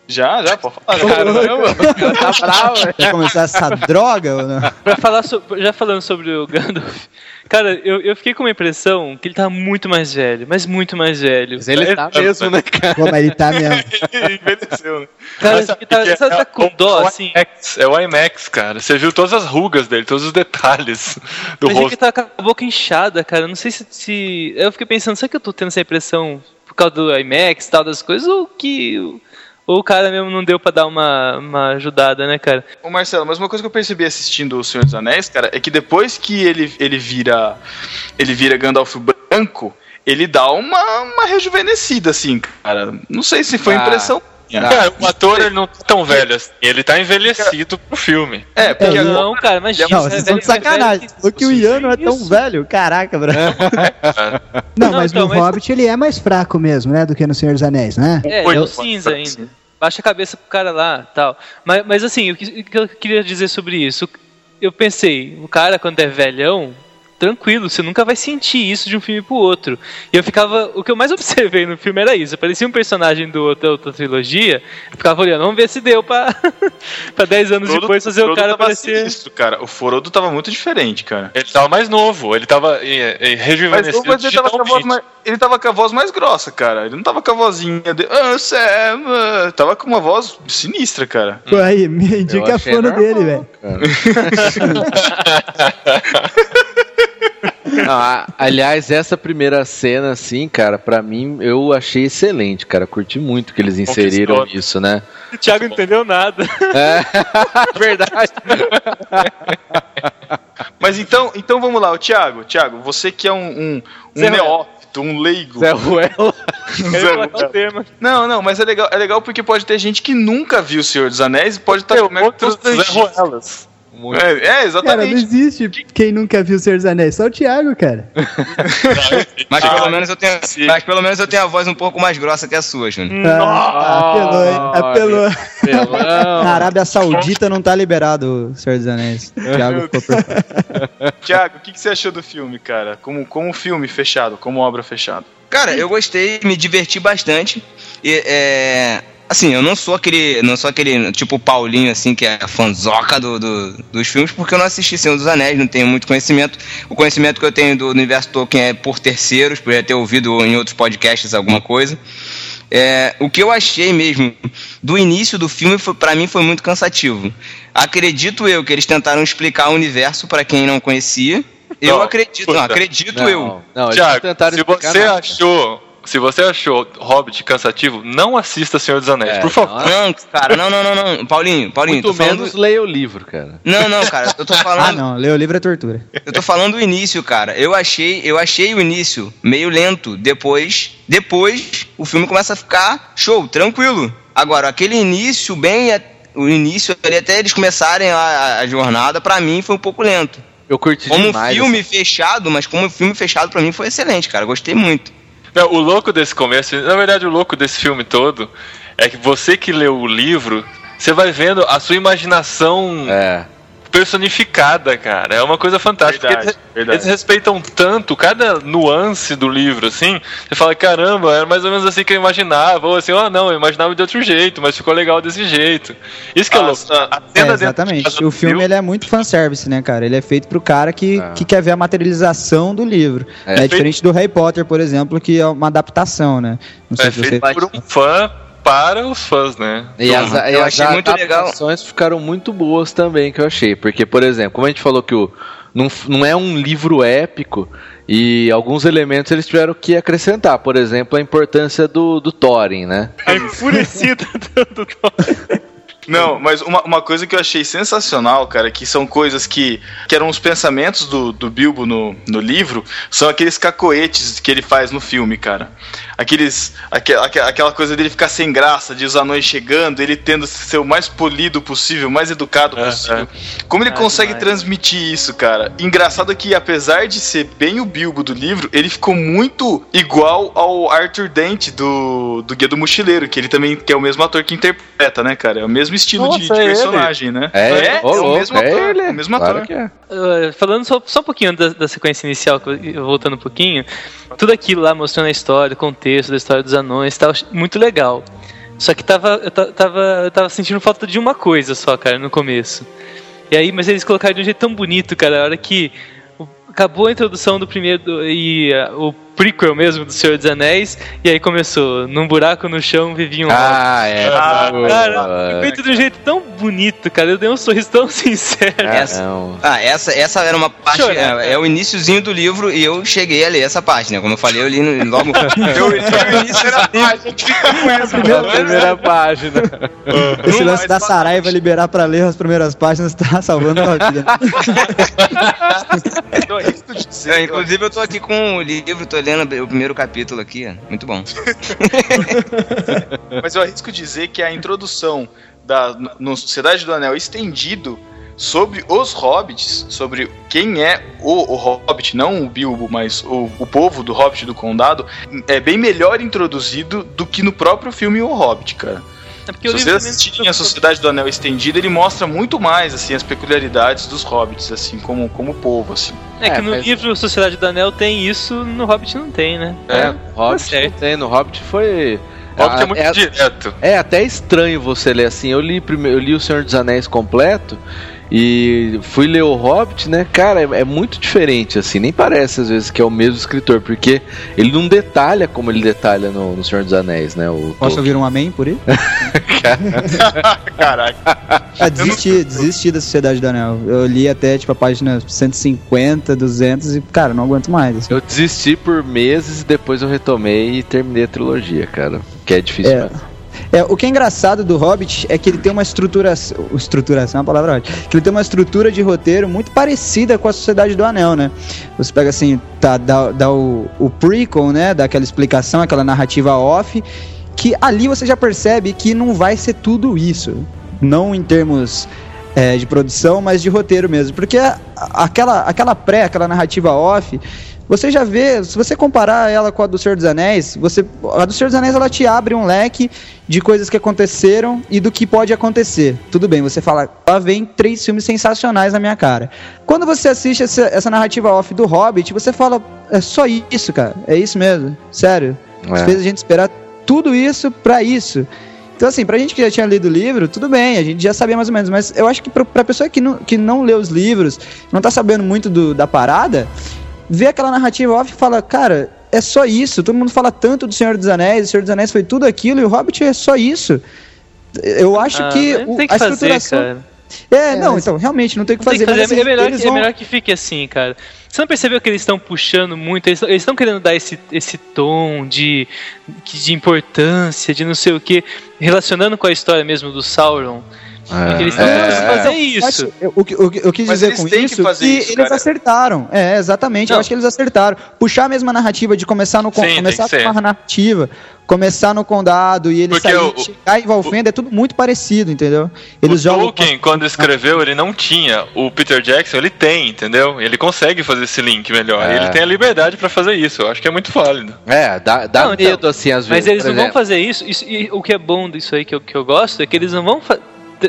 Já, já, pode falar. Caramba, tá bravo. Vai começar essa droga ou não? Pra falar so- já falando sobre o Gandalf, cara, eu, eu fiquei com uma impressão que ele tá muito mais velho, mas muito mais velho. Mas ele tá mesmo, né, cara? Pô, mas ele tá mesmo. Ele envelheceu, né? Cara, Mas tá, que é? tá com É o- dó, é o assim. IMAX, é o IMAX, cara. Você viu todas as rugas dele, todos os detalhes do Mas ele rosto. tá com a boca inchada, cara. Eu Não sei se, se- Eu fiquei pensando, será que eu tô tendo essa impressão por causa do IMAX e tal das coisas, ou que. Ou o cara mesmo não deu pra dar uma, uma ajudada, né, cara? Ô Marcelo, mas uma coisa que eu percebi assistindo O Senhor dos Anéis, cara, é que depois que ele, ele vira. Ele vira Gandalf branco, ele dá uma, uma rejuvenescida, assim, cara. Não sei se foi Ah. impressão. Minha. Cara, o ator ele não tá tão velho assim. Ele tá envelhecido pro filme. É, porque É, agora- Não, cara, imagina. Não, é vocês estão velho- de sacanagem. é velho O que o Ian não é tão Isso. velho. Caraca, bro. Não, Não, mas então, no mas- Hobbit ele é mais fraco mesmo, né? Do que no Senhor dos Anéis, né? É, Oi, é o cinza ainda. Baixa a cabeça pro cara lá tal. Mas, mas assim, o que, o que eu queria dizer sobre isso? Eu pensei, o cara quando é velhão, tranquilo, você nunca vai sentir isso de um filme pro outro. E eu ficava. O que eu mais observei no filme era isso. Parecia um personagem do, da outra trilogia. Eu ficava olhando, vamos ver se deu pra, pra 10 anos Frodo- depois fazer o Frodo cara tava aparecer. sinistro, cara. O Frodo tava muito diferente, cara. Ele tava mais novo, ele tava é, é, rejuvenescido mas ele, tava com a voz digitalmente. mais, ele tava com a voz mais grossa, cara. Ele não tava com a vozinha de. Ah, Sam! ah", Tava com uma voz sinistra, cara. Pô, aí, me indica a fono dele, velho. Não, a- aliás, essa primeira cena, assim, cara, pra mim, eu achei excelente, cara. Curti muito que eles inseriram Conquistou. isso, né? O Thiago não entendeu nada. É, verdade. Mas então, então vamos lá, o Thiago. Thiago, você que é um, um, um Zé neófito, um leigo. Zé Ruela. O tema. Não, não, mas é legal, é legal porque pode ter gente que nunca viu O Senhor dos Anéis e pode estar Tem outros Zé Ruelas. Muito. É, é, Cara, não exatamente. existe quem nunca viu o Senhor dos Anéis. Só o Thiago, cara. Mas Ah, pelo menos eu tenho. sim. Mas pelo menos eu tenho a voz um pouco mais grossa que a sua, Júnior. Ah, apelou, hein? Apelou. Pelão. Na Arábia Saudita não tá liberado o Senhor dos Anéis. Thiago ficou por... Tiago, o que, que você achou do filme, cara? Como, como filme fechado, como obra fechada? Cara, eu gostei, me diverti bastante. E, é, assim, eu não sou aquele. Não sou aquele tipo Paulinho, assim, que é fanzoca do, do- dos filmes, porque eu não assisti Senhor dos Anéis, não tenho muito conhecimento. O conhecimento que eu tenho do universo Tolkien é por terceiros, por já ter ouvido em outros podcasts alguma coisa. É, o que eu achei mesmo do início do filme, foi, para mim, foi muito cansativo. Acredito eu que eles tentaram explicar o universo para quem não conhecia. Eu Não, acredito, não, acredito Não, eu. não, Tiago, se você nada. achou. Se você achou Hobbit cansativo, não assista Senhor dos Anéis, É, por favor. não, Não, cara, não, não, não, não. Paulinho, Paulinho, Muito tô falando. menos leia o livro, cara. Não, não, cara, eu tô Ah, falando. não. Ler o livro é tortura. Eu tô falando o início, cara. Eu achei, eu achei o início meio lento. Depois, depois o filme começa a ficar show, tranquilo. Agora, aquele início bem o início ali até eles começarem a, a jornada, pra mim foi um pouco lento. Eu curti Como um demais. filme fechado, mas como um filme fechado pra mim foi excelente, cara. Gostei muito. O louco desse começo, na verdade, o louco desse filme todo é que você que leu o livro, você vai vendo a sua imaginação É. personificada, cara. É uma coisa fantástica. Verdade, Eles- verdade. Eles respeitam tanto cada nuance do livro, assim. Você fala, caramba, era mais ou menos assim que eu imaginava. Ou assim, oh não, eu imaginava de outro jeito, mas ficou legal desse jeito. Isso que é Ah, louco. ah, A É, cena exatamente. O filme ele é muito fanservice, né, cara? Ele é feito pro cara que, É. que quer ver a materialização do livro. É. É, diferente do Harry Potter, por exemplo, que é uma adaptação, né? Não sei é se você... feito por um fã para os fãs, né? E as, Uhum. e Eu as achei muito legal. adaptações ficaram muito boas também, que eu achei. Porque, por exemplo, como a gente falou que o, não, não é um livro épico, e alguns elementos eles tiveram que acrescentar. Por exemplo, a importância do, do Thorin, né? A enfurecida do, do Não, mas uma, uma coisa que eu achei sensacional, cara, que são coisas que, que eram os pensamentos do, do Bilbo no, no livro, são aqueles cacoetes que ele faz no filme, cara. Aqueles. aque- aque- aquela coisa dele ficar sem graça, de os anões chegando, ele tendo que ser o mais polido possível, o mais educado É, possível. Como ele Ah, consegue demais. transmitir isso, cara? Engraçado que, apesar de ser bem o Bilbo do livro, ele ficou muito igual ao Arthur Dent do, do Guia do Mochileiro, que ele também que é o mesmo ator que interpreta, né, cara? É o mesmo estilo de, Nossa, de é ele? personagem, né? É, ô, é o louco, mesmo é ator. ele. É o mesmo Claro ator. que é. Uh, falando só, só um pouquinho da, da sequência inicial, voltando um pouquinho, tudo aquilo lá mostrando a história, o contexto da história dos anões, tal, muito legal. Só que tava, eu ta- tava, eu tava sentindo falta de uma coisa só, cara, no começo. E aí, mas eles colocaram de um jeito tão bonito, cara, a hora que o- acabou a introdução do primeiro do- e uh, o prequel mesmo do Senhor dos Anéis, e aí começou, num buraco no chão viviam Ah, é. Ah, boa. Cara, feito de um jeito tão bonito, cara. Eu dei um sorriso tão sincero. Ah, Essa-. Ah, essa, essa era uma parte. Chorar, é, é o iníciozinho do livro e eu cheguei a ler essa parte, né? Como eu falei, eu li no- logo. eu li no início da A primeira página. Esse lance da Saraiva liberar pra ler as primeiras páginas tá salvando a vida. Arrisco dizer, É, inclusive, eu tô aqui com o livro, tô lendo o primeiro capítulo aqui, muito bom. Mas eu arrisco dizer que a introdução da no Sociedade do Anel estendido sobre os hobbits, sobre quem é o, o hobbit, não o Bilbo, mas o, o povo do hobbit do condado, é bem melhor introduzido do que no próprio filme O Hobbit, cara. É porque Se o vocês assistirem a Sociedade do Anel estendido, ele mostra muito mais assim as peculiaridades dos hobbits, assim, como como povo, assim. É que É, no mas- livro Sociedade do Anel tem isso, no Hobbit não tem, né? É, no Hobbit certo. não tem, no Hobbit foi. Hobbit é Ah, muito é- direto. É até estranho você ler assim. Eu li primeiro, eu li o Senhor dos Anéis completo e fui ler o Hobbit, né? Cara, é, é muito diferente assim. Nem parece às vezes que é o mesmo escritor, porque ele não detalha como ele detalha no, no Senhor dos Anéis, né? O Posso Tolkien. ouvir um amém por aí? Caraca. Ah, desisti, desisti da Sociedade do Anel. Eu li até, tipo, a página 150, 200 e, cara, não aguento mais. assim. Eu desisti por meses e depois eu retomei e terminei a trilogia, cara. Que é difícil É. mesmo. É, o que é engraçado do Hobbit é que ele tem uma estruturação. Estruturação é uma palavra ótima. Que ele tem uma estrutura de roteiro muito parecida com a Sociedade do Anel, né? Você pega assim, tá, dá, dá o, o prequel, né? Dá aquela explicação, aquela narrativa off. Que ali você já percebe que não vai ser tudo isso. Não em termos é, de produção, mas de roteiro mesmo. Porque aquela, aquela pré, aquela narrativa off, você já vê, se você comparar ela com a do Senhor dos Anéis, você, a do Senhor dos Anéis ela te abre um leque de coisas que aconteceram e do que pode acontecer. Tudo bem, você fala, lá vem três filmes sensacionais na minha cara. Quando você assiste essa, essa narrativa off do Hobbit, você fala, é só isso, cara, é isso mesmo, sério. É. Fez a gente esperar tudo isso pra isso. Então, assim, pra gente que já tinha lido o livro, tudo bem, a gente já sabia mais ou menos, mas eu acho que pra, pra pessoa que não, que não lê os livros, não tá sabendo muito do- da parada, vê aquela narrativa off e fala, cara, é só isso. Todo mundo fala tanto do Senhor dos Anéis, o Senhor dos Anéis foi tudo aquilo e o Hobbit é só isso. Eu acho Ah, que, não o- tem que a fazer, estruturação. cara. É, não, mas- então, realmente, não tem o que Não tem fazer. que fazer, mas, assim, é, melhor que, é vão- melhor que fique assim, cara. Você não percebeu que eles estão puxando muito? Eles estão querendo dar esse, esse tom de, que- de importância, de não sei o que, relacionando com a história mesmo do Sauron. É. Eles estão É. fazer Eu isso. acho- eu- o, que, o que eu quis Mas dizer eles com que isso fazer que isso, eles cara. acertaram. É, exatamente. Não. Eu acho que eles acertaram. Puxar a mesma narrativa de começar no Sim, começar que com uma narrativa, começar no condado e ele Porque sair, o- chegar em Valfenda é tudo muito parecido, entendeu? Eles o jogam Tolkien, quando escreveu, ele não tinha. O Peter Jackson, ele tem, entendeu? Ele consegue fazer esse link melhor. É. Ele tem a liberdade pra fazer isso. Eu acho que é muito válido. É, dá, dá Não, então, medo assim às vezes. Mas eles não vão exemplo. fazer isso, isso- E o que é bom disso aí que eu, que eu gosto é que eles não vão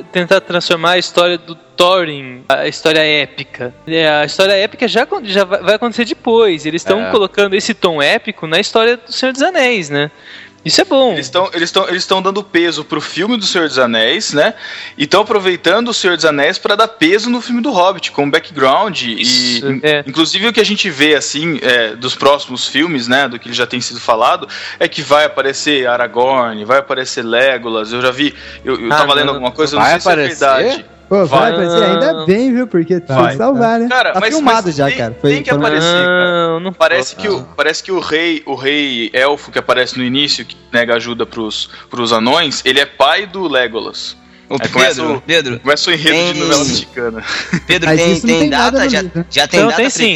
tentar transformar a história do Thorin, a história épica. É, A história épica já, já vai vai acontecer depois. Eles estão É. colocando esse tom épico na história do Senhor dos Anéis, né? Isso é bom. Eles estão eles eles dando peso pro filme do Senhor dos Anéis, né? E estão aproveitando o Senhor dos Anéis para dar peso no filme do Hobbit, com background Isso, e é. inclusive o que a gente vê assim é, dos próximos filmes, né, do que já tem sido falado, é que vai aparecer Aragorn, vai aparecer Legolas. Eu já vi, eu, eu Ah, tava não, lendo não. alguma coisa, eu Vai não sei aparecer? se é verdade. Pô, vai Vai. aparecer ainda bem, viu? Porque tem Vai. que salvar, né? Cara, Tá mas, filmado mas já, tem, cara. Foi- tem que foi- aparecer, cara. Não, não Parece pode. que, o, parece que o rei, o rei elfo que aparece no início, que nega ajuda pros, pros anões, ele é pai do Legolas. Ô, Aí começa Pedro, o- Pedro, Começa o enredo de Tem- novela mexicana. Pedro, tem, não tem tem data? Já, livro. já tem Não, data tem sim.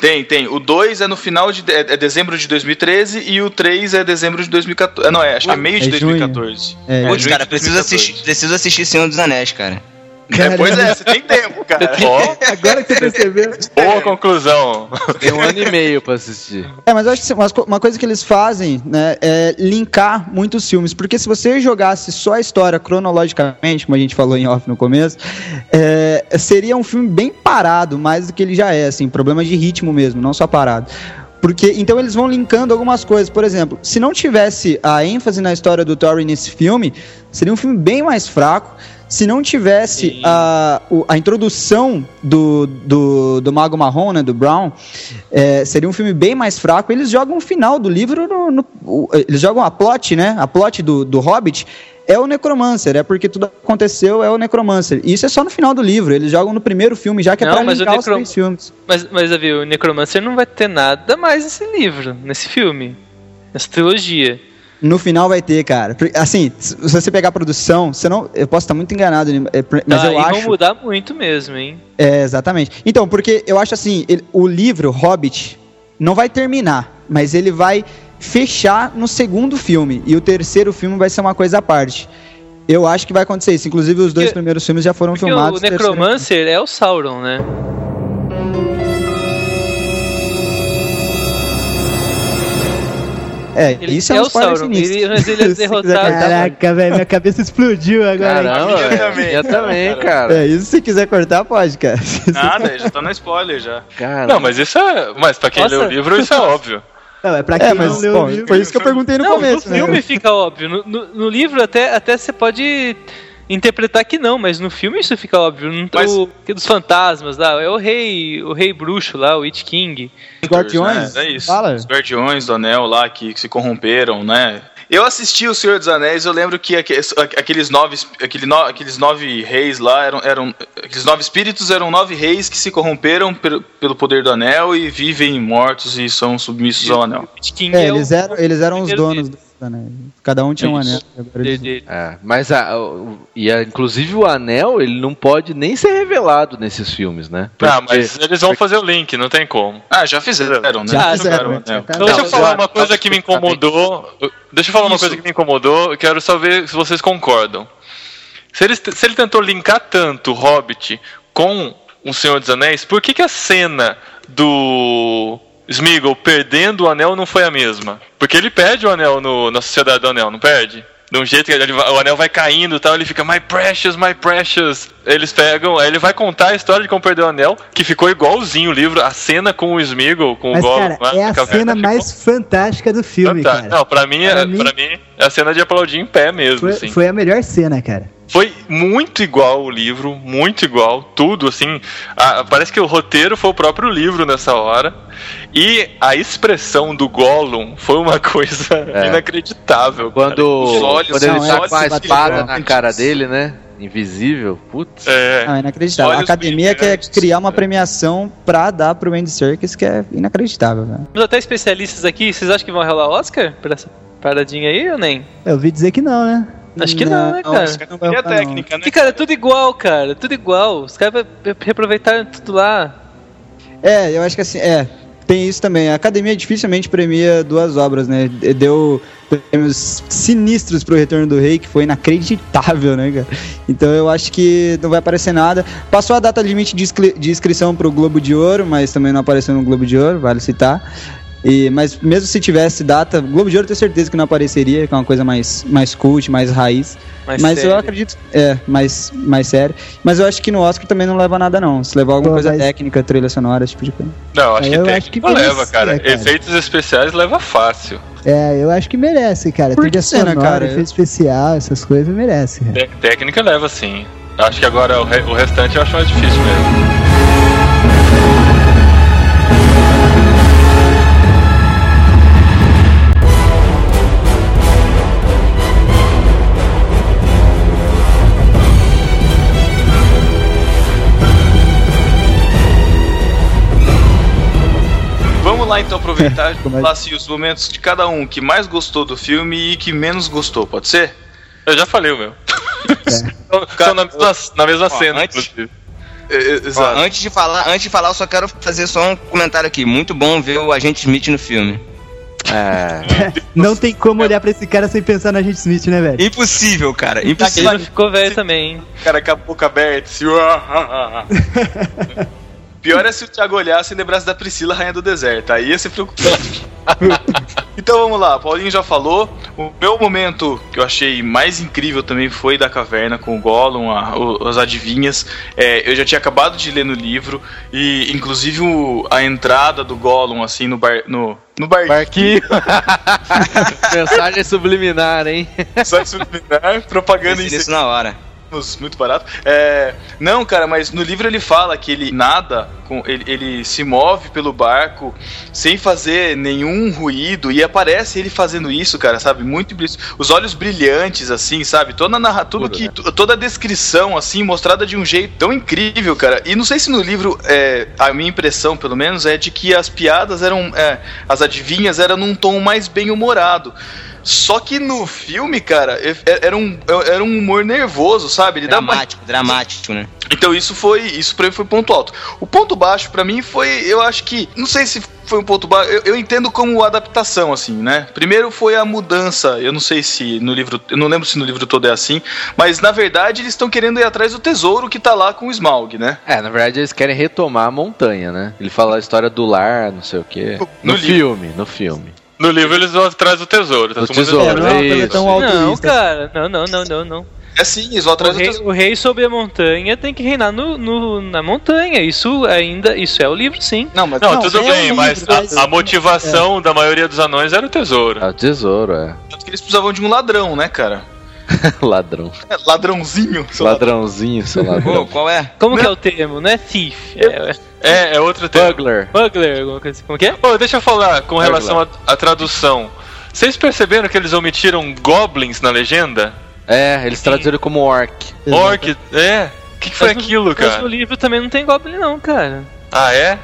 Tem, tem. O 2 é no final de. É, é dezembro de 2013 e o 3 é dezembro de 2014. é, Não, é, acho que é meio de É junho. 2014. É. Putz, cara, preciso 2014. assistir, preciso assistir Senhor dos Anéis, cara. É, pois é, você tem tempo, cara. Ó, Agora que você percebeu. boa conclusão. Tem um ano e meio pra assistir. É, mas eu acho que uma, co- uma coisa que eles fazem, né, é linkar muitos filmes. Porque se você jogasse só a história cronologicamente, como a gente falou em off no começo, é, seria um filme bem parado, mais do que ele já é, assim, problema de ritmo mesmo, não só parado. Porque, então eles vão linkando algumas coisas. Por exemplo, se não tivesse a ênfase na história do Thorin nesse filme, seria um filme bem mais fraco. Se não tivesse Sim. a, a introdução do, do, do Mago Marrom, né, do Brown, é, seria um filme bem mais fraco. Eles jogam o final do livro, no, no- eles jogam a plot, né? A plot do, do Hobbit é o Necromancer, é porque tudo aconteceu, é o Necromancer. E isso é só no final do livro, eles jogam no primeiro filme, já que Não, é pra mas o linkar os Necrom- três filmes. Mas, mas Davi, o Necromancer não vai ter nada mais nesse livro, nesse filme, nessa trilogia. No final vai ter, cara. Assim, se você pegar a produção, você não. Eu posso estar muito enganado, é, mas Tá, eu acho. vão mudar muito mesmo, hein? É, exatamente. Então, porque eu acho assim, ele- o livro Hobbit não vai terminar, mas ele vai fechar no segundo filme e o terceiro filme vai ser uma coisa à parte. Eu acho que vai acontecer isso. Inclusive, os dois Porque- primeiros filmes já foram filmados. o Necromancer é o Sauron, né? É, Ele isso é, é um o spoiler Sauron, sinistro. ele- mas ele é derrotado. Caraca, velho, minha cabeça explodiu agora. Caramba, velho. também, cara. também, cara. É, isso se quiser cortar, pode, cara. Nada, já tá no spoiler já. Cara, Não, mas isso é. Mas pra quem Nossa. lê o livro, isso é óbvio. Não, é pra quem É, mas não leu bom, o livro. foi isso que eu perguntei no não, começo, no né? filme fica óbvio. No, no- no livro até, até você pode interpretar que não, mas no filme isso fica óbvio. Não, Mas- o, que dos fantasmas lá, é o rei, o rei bruxo lá, o Witch King. Os Guardiões? É, é isso. Fala. Os guardiões do anel lá que, que se corromperam, né? Eu assisti o Senhor dos Anéis, eu lembro que aque- aqueles nove, aquele no- aqueles nove reis lá eram, eram. Aqueles nove espíritos eram nove reis que se corromperam pelo, pelo poder do anel e vivem mortos e são submissos ao anel. É, é, eles eram, eles eram os donos do anel. Cada um tinha um Isso. anel. Eles- dele. É, mas a, o- e a- inclusive o anel, ele não pode nem ser revelado nesses filmes, né? Ah, Porque- mas eles vão fazer o link, não tem como. Ah, já fizeram, né? Já fizeram, anel. Então, deixa eu Não, falar uma coisa que me incomodou. Deixa eu falar uma Isso. coisa que me incomodou. Eu quero só ver se vocês concordam. Se ele, se ele tentou linkar tanto o Hobbit com o Senhor dos Anéis, por que, que a cena do Smeagol perdendo o anel não foi a mesma? Porque ele perde o anel no- na Sociedade do Anel, não perde? De um jeito que ele o anel vai caindo e tal, ele fica, my precious, my precious. Eles pegam, aí ele vai contar a história de como perder o anel, que ficou igualzinho o livro, a cena com o Smeagol, com Mas, o Gollum. cara, é a caverna, cena ficou mais fantástica do filme, cara. Não, pra mim, é, Pra mim- pra mim é a cena de aplaudir em pé mesmo, Foi, assim. foi a melhor cena, cara. Foi muito igual o livro, muito igual, tudo assim. a- parece que o roteiro foi o próprio livro nessa hora. E a expressão do Gollum foi uma coisa É. inacreditável. Quando, Os olhos- quando ele Não, tá é com a espada na cara dele, né? Invisível. Putz. É, Ah, inacreditável. A academia quer criar uma premiação pra dar pro Andy Serkis que é inacreditável, velho. Temos até especialistas aqui, vocês acham que vão rolar Oscar pra essa paradinha aí ou nem? Eu ouvi dizer que não, né? Acho que não, né, cara? que não vai E a rolar, não. técnica, né? Porque, cara, é tudo igual, cara, tudo igual. Os caras vão reaproveitar tudo lá. É, eu acho que assim, é. Tem isso também. A academia dificilmente premia duas obras, né? Deu prêmios sinistros pro Retorno do Rei, que foi inacreditável, né, cara? Então eu acho que não vai aparecer nada. Passou a data limite de, inscri- de inscrição pro Globo de Ouro, mas também não apareceu no Globo de Ouro, vale citar. E, mas mesmo se tivesse data, Globo de Ouro eu tenho certeza que não apareceria, que é uma coisa mais, mais cult, mais raiz. Mais mas eu sério. acredito, é, mais, mais sério. Mas eu acho que no Oscar também não leva nada, não. Se levar alguma Pô, coisa mas- técnica, trilha sonora, esse tipo de coisa. não, acho que Eu técnico acho que leva, merecia, cara. cara. Efeitos especiais leva fácil. É, eu acho que merece, cara. Por Trilha que cena, sonora, cara? efeito especial, essas coisas, merece. cara. Té- técnica leva sim. Acho que agora o, re- o restante eu acho mais difícil mesmo. Lá então aproveitar e falar assim, os momentos de cada um que mais gostou do filme e que menos gostou, pode ser? Eu já falei o meu. É. São- na mesma, na mesma Ó, cena, antes- inclusive. É, é, Ó, antes de falar, antes de falar, eu só quero fazer só um comentário aqui. Muito bom ver o agente Smith no filme. É. Não tem como olhar pra esse cara sem pensar na gente Smith, né, velho? Impossível, cara. Ele Impossível. não ficou velho também, hein? O cara com a boca aberta, assim. Pior é se o Thiago olhasse e lembrasse da Priscila, rainha do deserto. Aí ia ser preocupante. então vamos lá, Paulinho já falou. O meu momento que eu achei mais incrível também foi da caverna com o Gollum, a- o- as adivinhas. É, eu já tinha acabado de ler no livro e, inclusive, o- a entrada do Gollum, assim, no bar. No, no barquinho. Barquinho. Mensagem subliminar, hein? Só subliminar, propaganda nisso na hora. Muito barato. É, não, cara, mas no livro ele fala que ele nada, com, ele, ele se move pelo barco sem fazer nenhum ruído e aparece ele fazendo isso, cara, sabe? Muito os olhos brilhantes assim, sabe? Toda narra, tudo Tudo, que né? toda a descrição assim mostrada de um jeito tão incrível, cara. E não sei se no livro é, a minha impressão, pelo menos, é de que as piadas eram é, as adivinhas eram num tom mais bem humorado. Só que no filme, cara, é- é- era um, era um humor nervoso, sabe? Ele Dramático, dramático, né? então isso foi, isso pra mim foi ponto alto. O ponto baixo pra mim foi, eu acho que, não sei se foi um ponto baixo, eu, eu entendo como adaptação assim, né? Primeiro foi a mudança, eu não sei se no livro, eu não lembro se no livro todo é assim, mas na verdade eles estão querendo ir atrás do tesouro que tá lá com o Smaug, né? É, na verdade eles querem retomar a montanha, né? Ele fala a história do lar, não sei o quê. No No, filme, no filme. No livro eles vão atrás do tesouro. Tá mundo tesouro, é não é isso. tão Não, altruísta. cara, não, não, não, não, não. É sim, eles vão O atrás do rei, tesouro. o rei sobre a montanha tem que reinar no, no- na montanha. Isso ainda, isso é o livro, sim. Não, mas Não, não, tudo é um bem, livro, mas mas- a, a motivação da maioria dos anões era o tesouro. É o tesouro, é. Tanto que eles precisavam de um ladrão, né, cara? Ladrão. É, ladrãozinho. lá. Ladrãozinho, seu Pô, ladrão. qual é? Como que é o termo? Não é thief, é, É, é outro termo. Bugler. bugler, alguma coisa assim. Como que é? Pô, deixa eu falar com relação à tradução. Vocês perceberam que eles omitiram goblins na legenda? É, eles traduziram como orc. Orc, é? O que, que foi Mas no- aquilo, Mas no cara? livro também não tem goblin, não, cara. Ah, é?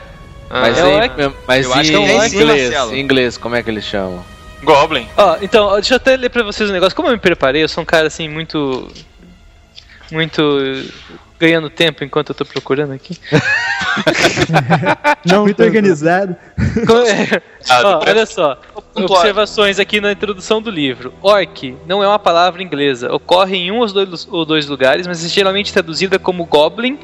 Ah, Mas, é em, mas Eu acho em que é orc, inglês, Marcelo. em inglês, como é que eles chamam? Goblin. Ó, então, ó, deixa eu até ler pra vocês um negócio. Como eu me preparei, eu sou um cara assim, muito. Muito. ganhando tempo enquanto eu tô procurando aqui. Não Muito organizado. Ah, depois- olha só, observações aqui na introdução do livro. Orc não é uma palavra inglesa. Ocorre em um ou dois, ou dois lugares, mas é geralmente traduzida como goblin.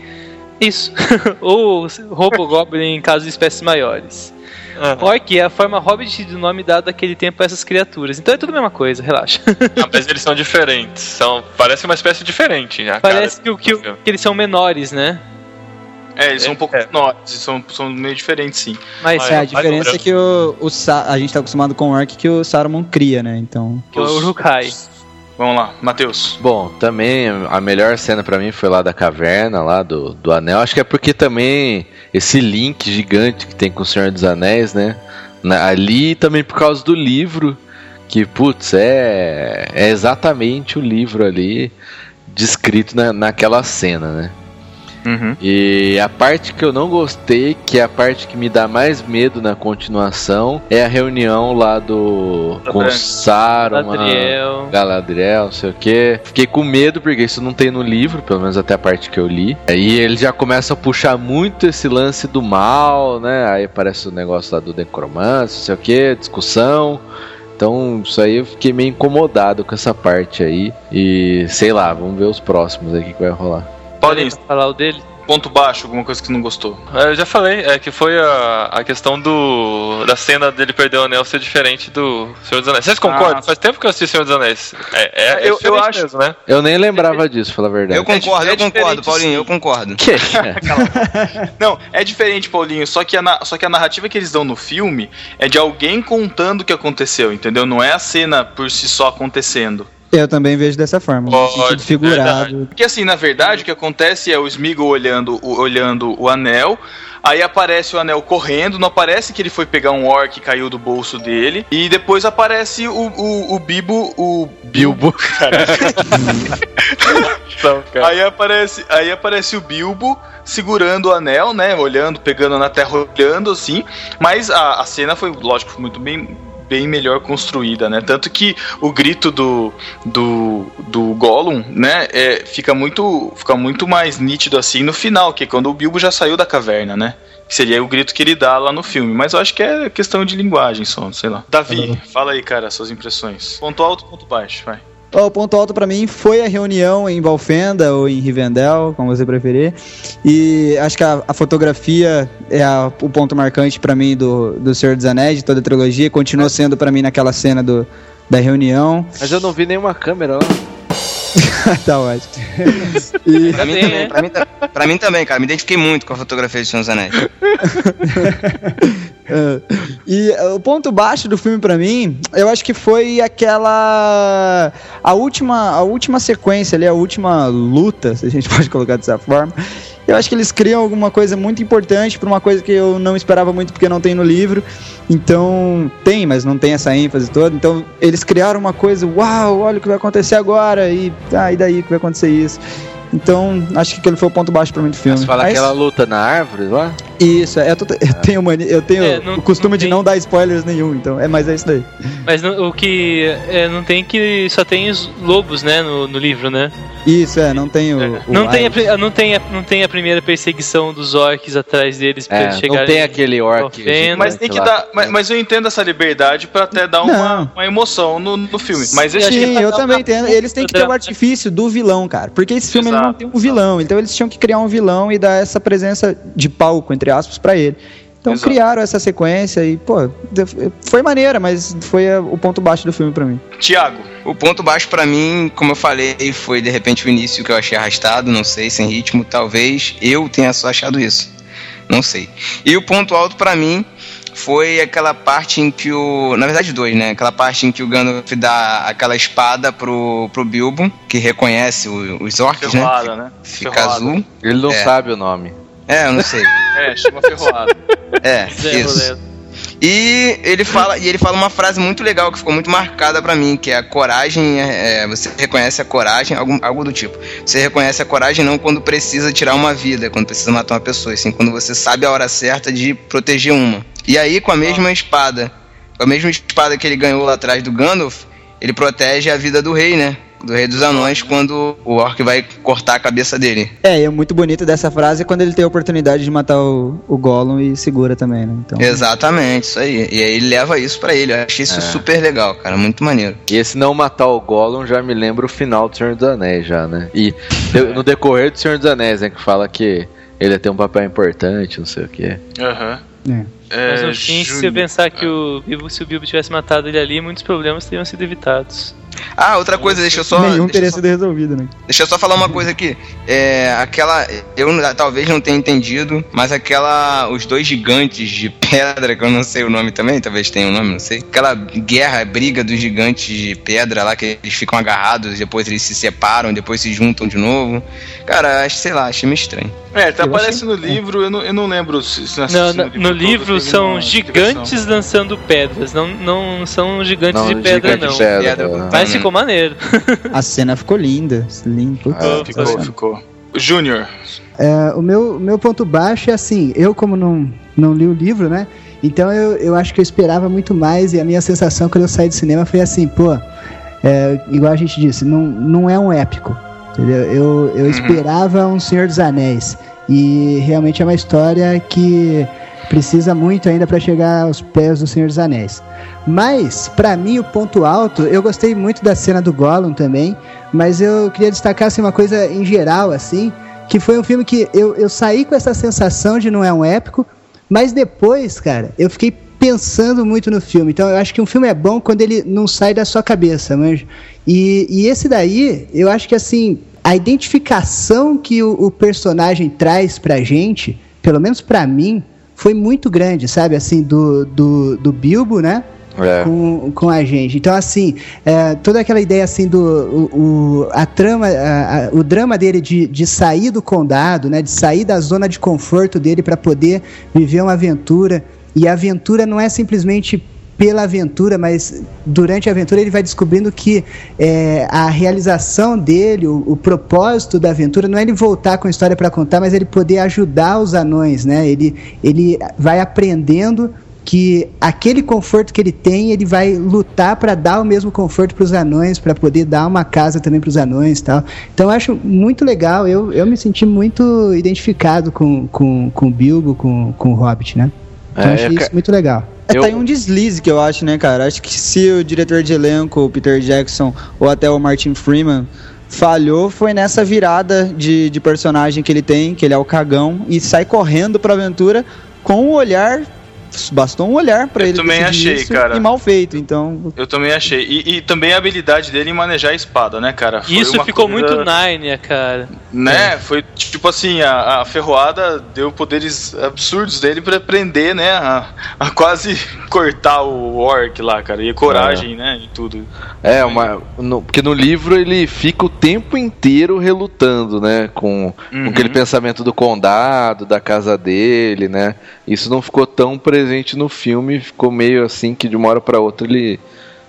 Isso. ou robogoblin em caso de espécies maiores. Ah, Orc é a forma hobbit do nome dado naquele tempo a essas criaturas. Então é tudo a mesma coisa, relaxa. ah, mas eles são diferentes. São, parece uma espécie diferente. A Parece que, que, que eles são menores, né? É, eles são um pouco É. menores, são, são meio diferentes, sim. Mas É, é. a diferença é que o, o Sa- a gente tá acostumado com o Orc que o Saruman cria, né? Então. que é o Urukai. Vamos lá, Matheus. Bom, também a melhor cena pra mim foi lá da caverna, lá do, do anel. Acho que é porque também esse link gigante que tem com o Senhor dos Anéis, né? Na- ali também por causa do livro, que, putz, é, é exatamente o livro ali descrito na, naquela cena, né? Uhum. E a parte que eu não gostei, que é a parte que me dá mais medo na continuação, é a reunião lá do. Da com. Saruman. Adriel. Galadriel, não sei o que. Fiquei com medo porque isso não tem no livro, pelo menos até a parte que eu li. Aí ele já começa a puxar muito esse lance do mal, né? Aí aparece o negócio lá do necromante, não sei o que, discussão. Então, isso aí eu fiquei meio incomodado com essa parte aí. E sei lá, vamos ver os próximos aí que vai rolar. Paulinho, falar o dele? ponto baixo, alguma coisa que não gostou. É, Eu já falei, é que foi a, a questão do da cena dele perder o anel ser diferente do Senhor dos Anéis. Vocês concordam? Ah. Faz tempo que eu assisti Senhor dos Anéis. É, é, é Eu- eu acho- mesmo, né? Eu nem lembrava disso, falar a verdade. Eu concordo, é eu concordo, Paulinho, sim. eu concordo. Que? Não, é diferente, Paulinho, só que, a só que a narrativa que eles dão no filme é de alguém contando o que aconteceu, entendeu? Não é a cena por si só acontecendo. Eu também vejo dessa forma. no Pode, sentido figurado. Porque assim, na verdade, o que acontece é o Smeagol olhando, o- olhando o anel, aí aparece o anel correndo, não aparece que ele foi pegar um orc que caiu do bolso dele, e depois aparece o, o, o Bibo, o Bilbo. Aí aparece, aí aparece o Bilbo segurando o anel, né? Olhando, pegando na terra, olhando assim. Mas a, a cena foi, lógico, muito bem, bem melhor construída, né? Tanto que o grito do, do, do Gollum, né? É, fica, muito, fica muito mais nítido assim no final, que é quando o Bilbo já saiu da caverna, né? Que seria o grito que ele dá lá no filme. Mas eu acho que é questão de linguagem só, sei lá. Davi, fala aí, cara, suas impressões. Ponto alto, ponto baixo, vai. O ponto alto pra mim foi a reunião em Valfenda ou em Rivendell, como você preferir. E acho que a, a fotografia é a- o ponto marcante pra mim do, do Senhor dos Anéis, de toda a trilogia. Continua sendo pra mim naquela cena do, da reunião. Mas eu não vi nenhuma câmera lá. tá ótimo. E, Pra mim, Também, também, né? pra, mim, pra mim também, cara. Me identifiquei muito com a fotografia de Senhor dos Anéis. É. E uh, o ponto baixo do filme pra mim, eu acho que foi aquela a última a última sequência ali, a última luta, se a gente pode colocar dessa forma. Eu acho que eles criam alguma coisa muito importante pra uma coisa que eu não esperava muito porque não tem no livro. Então, tem, mas não tem essa ênfase toda. Então, eles criaram uma coisa, uau, olha o que vai acontecer agora e ah, e daí que vai acontecer isso. Então, acho que aquele foi o ponto baixo pra mim do filme. Você fala Mas- aquela luta na árvore lá? Isso, é, eu, tô- eu tenho, mania, eu tenho É, não- o costume não de tem- não dar spoilers nenhum, então é mais é isso daí. Mas no- o que é, não tem que só tem os lobos, né, no, no livro, né? Isso, é, não tem o. o Não tem, a, não, tem a, não tem a primeira perseguição dos orcs atrás deles pra É, eles não tem aquele orc. Ofenda. Mas tem que lá. dar. Mas, mas eu entendo essa liberdade pra até dar uma, Não. uma emoção no, no filme. Mas Eu Sim, pra eu dar também entendo. Eles têm que ter o artifício do vilão, cara. Porque esse filme não tem um vilão. Então eles tinham que criar um vilão e dar essa presença de palco, entre aspas, pra ele. Então Exato. criaram essa sequência e, pô, foi maneira, mas foi a- o ponto baixo do filme pra mim. Tiago, O ponto baixo pra mim, como eu falei, foi de repente o início que eu achei arrastado, não sei, sem ritmo. Talvez eu tenha só achado isso. Não sei. E o ponto alto pra mim foi aquela parte em que o. Na verdade, dois, né? Aquela parte em que o Gandalf dá aquela espada pro, pro Bilbo, que reconhece o- os orcs, né? ferroada, né? Fica Ferroada. azul. Ele não É. sabe o nome. É, eu não sei. É, chama ferroada. É, isso. E ele fala, e ele fala uma frase muito legal que ficou muito marcada pra mim, que é a coragem, é, é, você reconhece a coragem, algo, algo do tipo. Você reconhece a coragem não quando precisa tirar uma vida, quando precisa matar uma pessoa, sim quando você sabe a hora certa de proteger uma. E aí com a mesma espada, com a mesma espada que ele ganhou lá atrás do Gandalf, ele protege a vida do rei, né? Do Rei dos Anões quando o Orc vai cortar a cabeça dele. É, e é muito bonito dessa frase quando ele tem a oportunidade de matar o, o Gollum e segura também, né? Então, Exatamente, isso aí. E aí ele leva isso pra ele. Eu achei isso É. super legal, cara. Muito maneiro. E esse não matar o Gollum já me lembra o final do Senhor dos Anéis, já, né? E no decorrer do Senhor dos Anéis, né? Que fala que ele ia ter um papel importante, não sei o que. Aham. É. É, Mas no fim, se eu Júnior. pensar que o Bilbo, se o Bilbo tivesse matado ele ali, muitos problemas teriam sido evitados. Ah, outra coisa, deixa eu só. nenhum teria só- sido resolvido, né? Deixa eu só falar uma coisa aqui. É, aquela. Eu talvez não tenha entendido, mas aquela. Os dois gigantes de pedra, que eu não sei o nome também, talvez tenha um nome, não sei. Aquela guerra, briga dos gigantes de pedra lá, que eles ficam agarrados, depois eles se separam, depois se juntam de novo. Cara, acho, sei lá, achei meio estranho. É, tá aparece no livro, eu não, eu não lembro se, se Não, no, no todo, livro são gigantes descrição. lançando pedras, não, não são gigantes Não, de pedra, gigante não. de pedra, Pedra, né? Mas ficou maneiro. A cena ficou linda. linda putz. Ah, ficou, ficou. Júnior, É, o meu, meu ponto baixo é assim, eu como não, não li o livro, né? Então eu, eu acho que eu esperava muito mais e a minha sensação quando eu saí do cinema foi assim, pô, é, igual a gente disse, não, não é um épico, entendeu? Eu, eu esperava um Senhor dos Anéis e realmente é uma história que precisa muito ainda para chegar aos pés do Senhor dos Anéis. Mas, pra mim, o ponto alto, eu gostei muito da cena do Gollum também, mas eu queria destacar assim, uma coisa em geral, assim, que foi um filme que eu, eu saí com essa sensação de não é um épico, mas depois, cara, eu fiquei pensando muito no filme. Então eu acho que um filme é bom quando ele não sai da sua cabeça, manja. E, e esse daí, eu acho que assim, a identificação que o, o personagem traz pra gente, pelo menos pra mim, foi muito grande, sabe? Assim, do, do, do Bilbo, né? É. com, com a gente. Então, assim, é, toda aquela ideia assim do o, o- a trama, a- a- o drama dele de, de sair do condado, né, de sair da zona de conforto dele para poder viver uma aventura. E a aventura não é simplesmente pela aventura, mas durante a aventura ele vai descobrindo que é, a realização dele, o, o propósito da aventura, não é ele voltar com a história para contar, mas ele poder ajudar os anões, né? Ele, ele vai aprendendo que aquele conforto que ele tem, ele vai lutar para dar o mesmo conforto para os anões, para poder dar uma casa também para os anões tal. Então eu acho muito legal, eu, eu me senti muito identificado com, com, com o Bilbo, com, com o Hobbit, né? Então É, eu achei isso muito legal. É, Eu- tá aí um deslize que eu acho, né, cara? Acho que se o diretor de elenco, o Peter Jackson, ou até o Martin Freeman, falhou, foi nessa virada de, de personagem que ele tem, que ele é o cagão, e sai correndo pra aventura com um olhar. Bastou um olhar pra Eu ele. também decidir achei, isso, cara. E mal feito, então. eu também achei. E, e também a habilidade dele em manejar a espada, né, cara? Foi Isso uma ficou coisa- muito Nárnia, cara. Né? Foi tipo assim, a, a ferroada deu poderes absurdos dele pra aprender, né? A, a quase cortar o orc lá, cara. E coragem, né? E tudo. É, uma, no- porque no livro ele fica o tempo inteiro relutando, né? Com, com Uhum. aquele pensamento do condado, da casa dele, né? Isso não ficou tão presente no filme, ficou meio assim que de uma hora pra outra ele.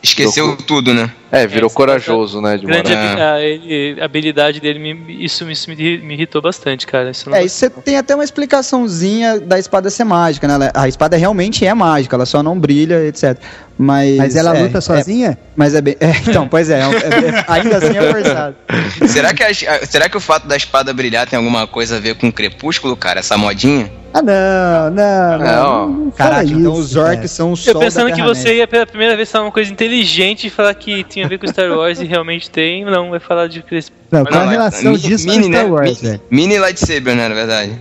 Esqueceu tudo, né? É, virou É, corajoso, né? De uma Grande habi- a, habilidade dele, me- isso, isso me, me irritou bastante, cara. Isso não É, isso você tem até uma explicaçãozinha da espada ser mágica, né? Ela- A espada realmente é mágica, ela só não brilha, etc. Mas, Mas ela é, luta é- sozinha? mas é bem. é, então, pois é, é- é- ainda assim é forçado. será, que a- será que o fato da espada brilhar tem alguma coisa a ver com o crepúsculo, cara? Essa modinha? Ah, não, não, não. Não. Caraca, isso, então os orcs são o sol Eu pensando da que você ia pela primeira vez falar uma coisa inteligente e falar que tinha a ver com Star Wars e realmente tem, não, vai falar de cres- Não, qual a é- relação disso mini, com Star né? Wars, Mini- velho? Mini lightsaber, né? Na verdade.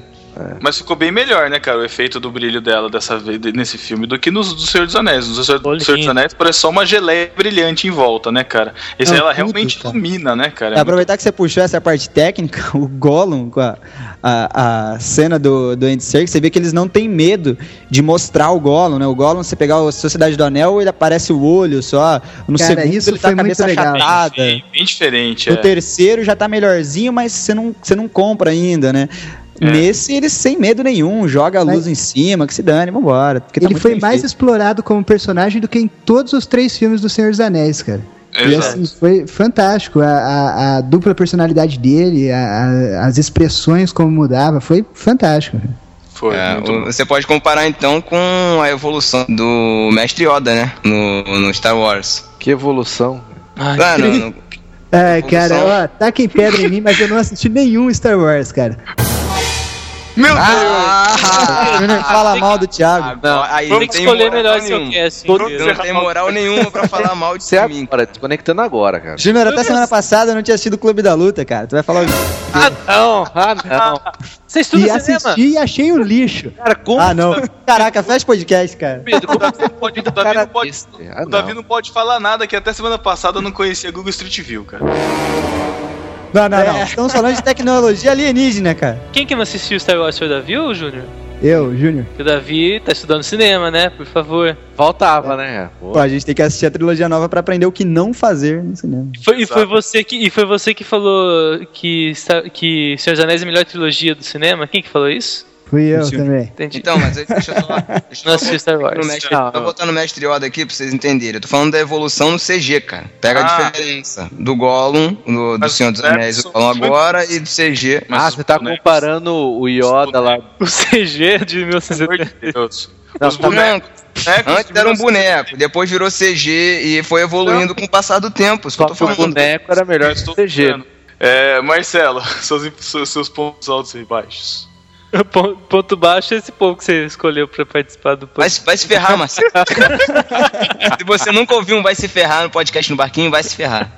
Mas ficou bem melhor, né, cara, o efeito do brilho dela dessa vez nesse filme do que nos do Senhor dos Anéis. No Senhor, Senhor dos. Anéis parece só uma geleia brilhante em volta, né, cara? Esse Não, ela tudo, realmente cara. ilumina, né, cara? É, aproveitar que você puxou essa parte técnica, o Gollum, com a, a, a cena do, do Andy Serkis, você vê que eles não têm medo de mostrar o Gollum, né? O Gollum, você pegar a Sociedade do Anel, ele aparece o olho só. No Cara, segundo, isso ele tá a cabeça muito legal. achatada. Bem, bem diferente, No é. terceiro já tá melhorzinho, mas você não, você não compra ainda, né? É. Nesse, ele sem medo nenhum, joga a Mas- luz em cima, que se dane, vambora. porque tá Ele foi mais feito. explorado como personagem do que em todos os três filmes do Senhor dos Anéis, cara. E assim, foi fantástico. A, a- a dupla personalidade dele, a- a- as expressões como mudava, foi fantástico. Foi, É, o- você pode comparar então com a evolução do Mestre Yoda, né? No, no Star Wars. Que evolução. Ai, Ah, no, no- É, Evolução. cara, ó, taquem pedra em mim, mas eu não assisti nenhum Star Wars, cara. Meu Ah, Júnior fala mal do Thiago. Não, aí que tem escolher melhor cast. Todo- inteiro. Não tem moral nenhuma pra falar mal de Você mim. agora, desconectando agora, cara. Júnior, até semana passada eu não tinha assistido o Clube da Luta, cara. Tu vai falar o quê? Ah, não! Ah, não! Você estuda E cinema? assisti e achei um lixo. Cara, como Ah, não. Caraca, fecha podcast, cara. Pedro, como você pode- pode o Davi cara não pode- desse? Ah, O Davi não pode falar nada, que até semana passada eu não conhecia Google Street View, cara. Não, não, não. Estamos falando de tecnologia alienígena, cara. Quem que não assistiu Star Wars foi o Davi ou o Júnior? Eu, Júnior. O Davi tá estudando cinema, né? Por favor. Faltava, né? Pô. Pô, a gente tem que assistir a trilogia nova pra aprender o que não fazer no cinema. Foi- e, foi você que, e foi você que falou que, que Senhor dos Anéis é a melhor trilogia do cinema? Quem que falou isso? Fui eu Sim. também. Entendi. Então, mas deixa eu só. Deixa Não botar Wars. no mestre, Não. Tô botando o mestre Yoda aqui pra vocês entenderem. Eu tô falando da evolução no CG, cara. Pega Ah. a diferença do Gollum, do, do Senhor dos os Anéis, bonecos o Gollum agora, e do CG. Ah, você tá bonecos- comparando o Yoda lá. O CG de Pelo amor 1970. de Deus. Não, Os bonecos. Antes era um boneco, depois virou CG e foi evoluindo com o passar do tempo. Isso que eu Só tô que o falando. boneco era melhor que o CG. É, Marcelo, seus, seus pontos altos e baixos. Pon- Ponto baixo é esse povo que você escolheu pra participar do Vai, podcast. se- vai se ferrar, Marcelo. se você nunca ouviu um Vai Se Ferrar no podcast no Barquinho, vai se ferrar.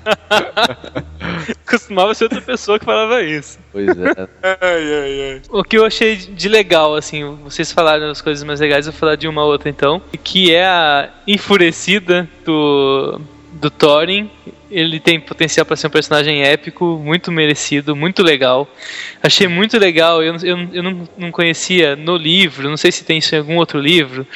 Costumava ser outra pessoa que falava isso. Pois é. Ai, ai, ai. O que eu achei de legal, assim, vocês falaram as coisas mais legais, eu vou falar de uma outra então, que é a enfurecida do, do Thorin. Ele tem potencial para ser um personagem épico, muito merecido, muito legal. Achei muito legal, eu, eu, eu não, não conhecia no livro, não sei se tem isso em algum outro livro.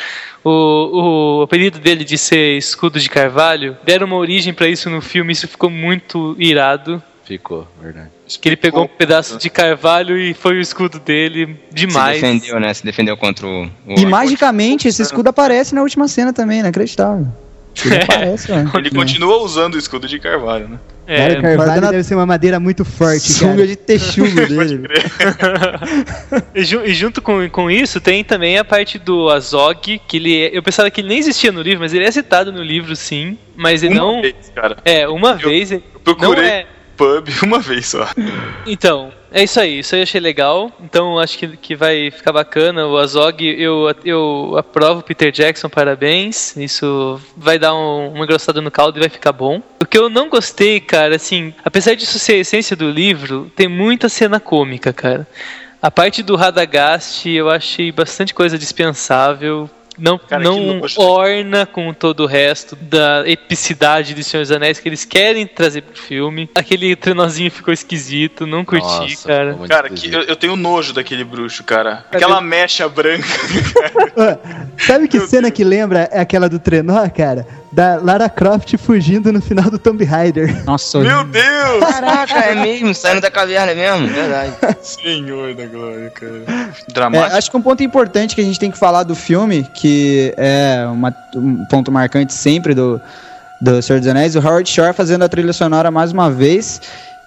O, o apelido dele de ser escudo de carvalho deram uma origem para isso no filme, isso ficou muito irado. Ficou, verdade. Que ele pegou um pedaço de carvalho e foi o escudo dele demais. Se defendeu, né? Se defendeu contra o. o E magicamente esse escudo aparece na última cena também, inacreditável. Ele aparece, velho. Ele continua usando o escudo de carvalho, né? Cara, É, carvalho guardando a- deve ser uma madeira muito forte, Sunga cara. de texugo dele. e, ju- e junto com, com isso tem também a parte do Azog, que ele é- eu pensava que ele nem existia no livro, mas ele é citado no livro sim, mas ele Uma não vez, cara. é uma vez, Eu procurei não é. Pub uma vez só. Então, é isso aí, isso aí eu achei legal. Então acho que, que vai ficar bacana. O Azog, eu, eu aprovo Peter Jackson, parabéns. Isso vai dar um- uma engrossada no caldo e vai ficar bom. O que eu não gostei, cara, assim, apesar disso ser a essência do livro, tem muita cena cômica, cara. A parte do Radagast eu achei bastante coisa dispensável. Não, Cara, não orna com todo o resto da epicidade de Senhor dos Anéis que eles querem trazer pro filme. Aquele trenozinho ficou esquisito, não curti, Nossa, cara. Cara, que, eu, eu tenho nojo daquele bruxo, cara. Aquela mecha branca. Sabe que cena que lembra é aquela do trenó, cara? Da Lara Croft fugindo no final do Tomb Raider. Nossa, Meu Deus! Caraca, é mesmo, saindo da caverna mesmo, verdade. Senhor da glória, cara. É, Dramático. acho que um ponto importante que a gente tem que falar do filme, que é uma- um ponto marcante sempre do, do Senhor dos Anéis, o Howard Shore fazendo a trilha sonora mais uma vez.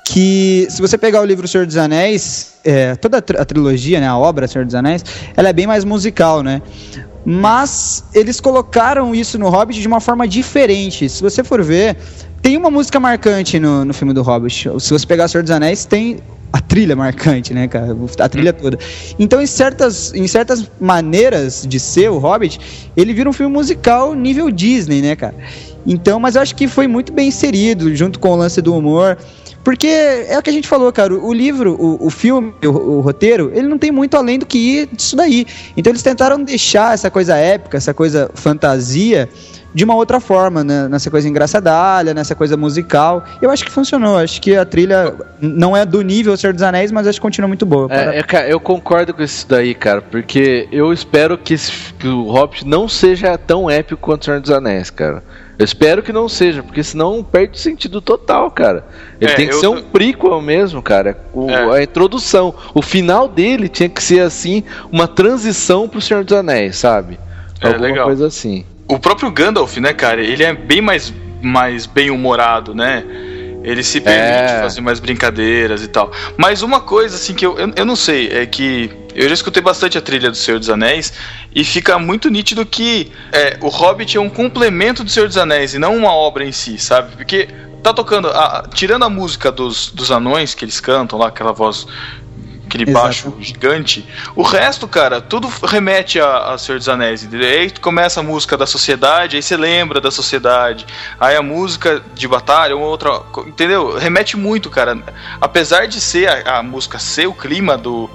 Que se você pegar o livro Senhor dos Anéis, é, toda a trilogia, né, a obra Senhor dos Anéis, ela é bem mais musical, né? Mas eles colocaram isso no Hobbit de uma forma diferente. Se você for ver, tem uma música marcante no, no filme do Hobbit. Se você pegar Senhor dos Anéis, tem a trilha marcante, né, cara? A trilha toda. Então, em certas, em certas maneiras de ser o Hobbit, ele vira um filme musical nível Disney, né, cara? Então, mas eu acho que foi muito bem inserido, junto com o lance do humor. Porque é o que a gente falou, cara. O livro, o, o filme, o, o roteiro, ele não tem muito além do que ir disso daí. Então eles tentaram deixar essa coisa épica, essa coisa fantasia, de uma outra forma, né? nessa coisa engraçadalha, nessa coisa musical. Eu acho que funcionou. Acho que a trilha não é do nível Senhor dos Anéis, mas acho que continua muito boa. É, é, cara, eu concordo com isso daí, cara, porque eu espero que, esse- que o Hobbit não seja tão épico quanto o Senhor dos Anéis, cara. Eu espero que não seja, porque senão perde o sentido total, cara. Ele É, tem que ser um prequel mesmo, cara. O- É. A introdução. O final dele tinha que ser, assim, uma transição pro Senhor dos Anéis, sabe? É, Alguma legal. coisa assim. O próprio Gandalf, né, cara, ele é bem mais, mais bem-humorado, né? Ele se permite É. fazer mais brincadeiras e tal. Mas uma coisa, assim, que eu, eu, eu não sei, é que eu já escutei bastante a trilha do Senhor dos Anéis e fica muito nítido que é, o Hobbit é um complemento do Senhor dos Anéis e não uma obra em si, sabe? Porque tá tocando, a- tirando a música dos, dos anões que eles cantam lá, aquela voz, aquele Exato. baixo gigante, o resto, cara, tudo remete a, a Senhor dos Anéis. entendeu? Aí começa a música da sociedade, aí você lembra da sociedade. Aí a música de batalha, uma outra. Entendeu? Remete muito, cara. Apesar de ser a, a música ser o clima do.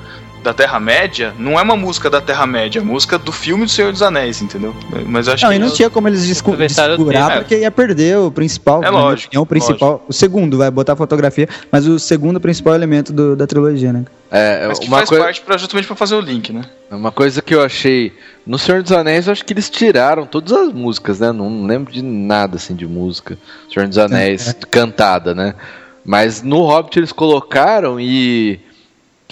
Da Terra-média, não é uma música da Terra-média, é música do filme do Senhor dos Anéis, entendeu? Mas eu acho Não, que. e não tinha como eles descu Aproveitaram o desfigurar tempo. porque ia perder o principal. É minha lógico, opinião, o principal. O segundo, vai botar fotografia, mas o segundo principal elemento do- da trilogia, né? É, Mas que uma, faz coi- parte pra, justamente pra fazer o link, né? uma coisa que eu achei. No Senhor dos Anéis, eu acho que eles tiraram todas as músicas, né? Não lembro de nada assim de música. Senhor dos Anéis cantada, né? Mas no Hobbit eles colocaram e.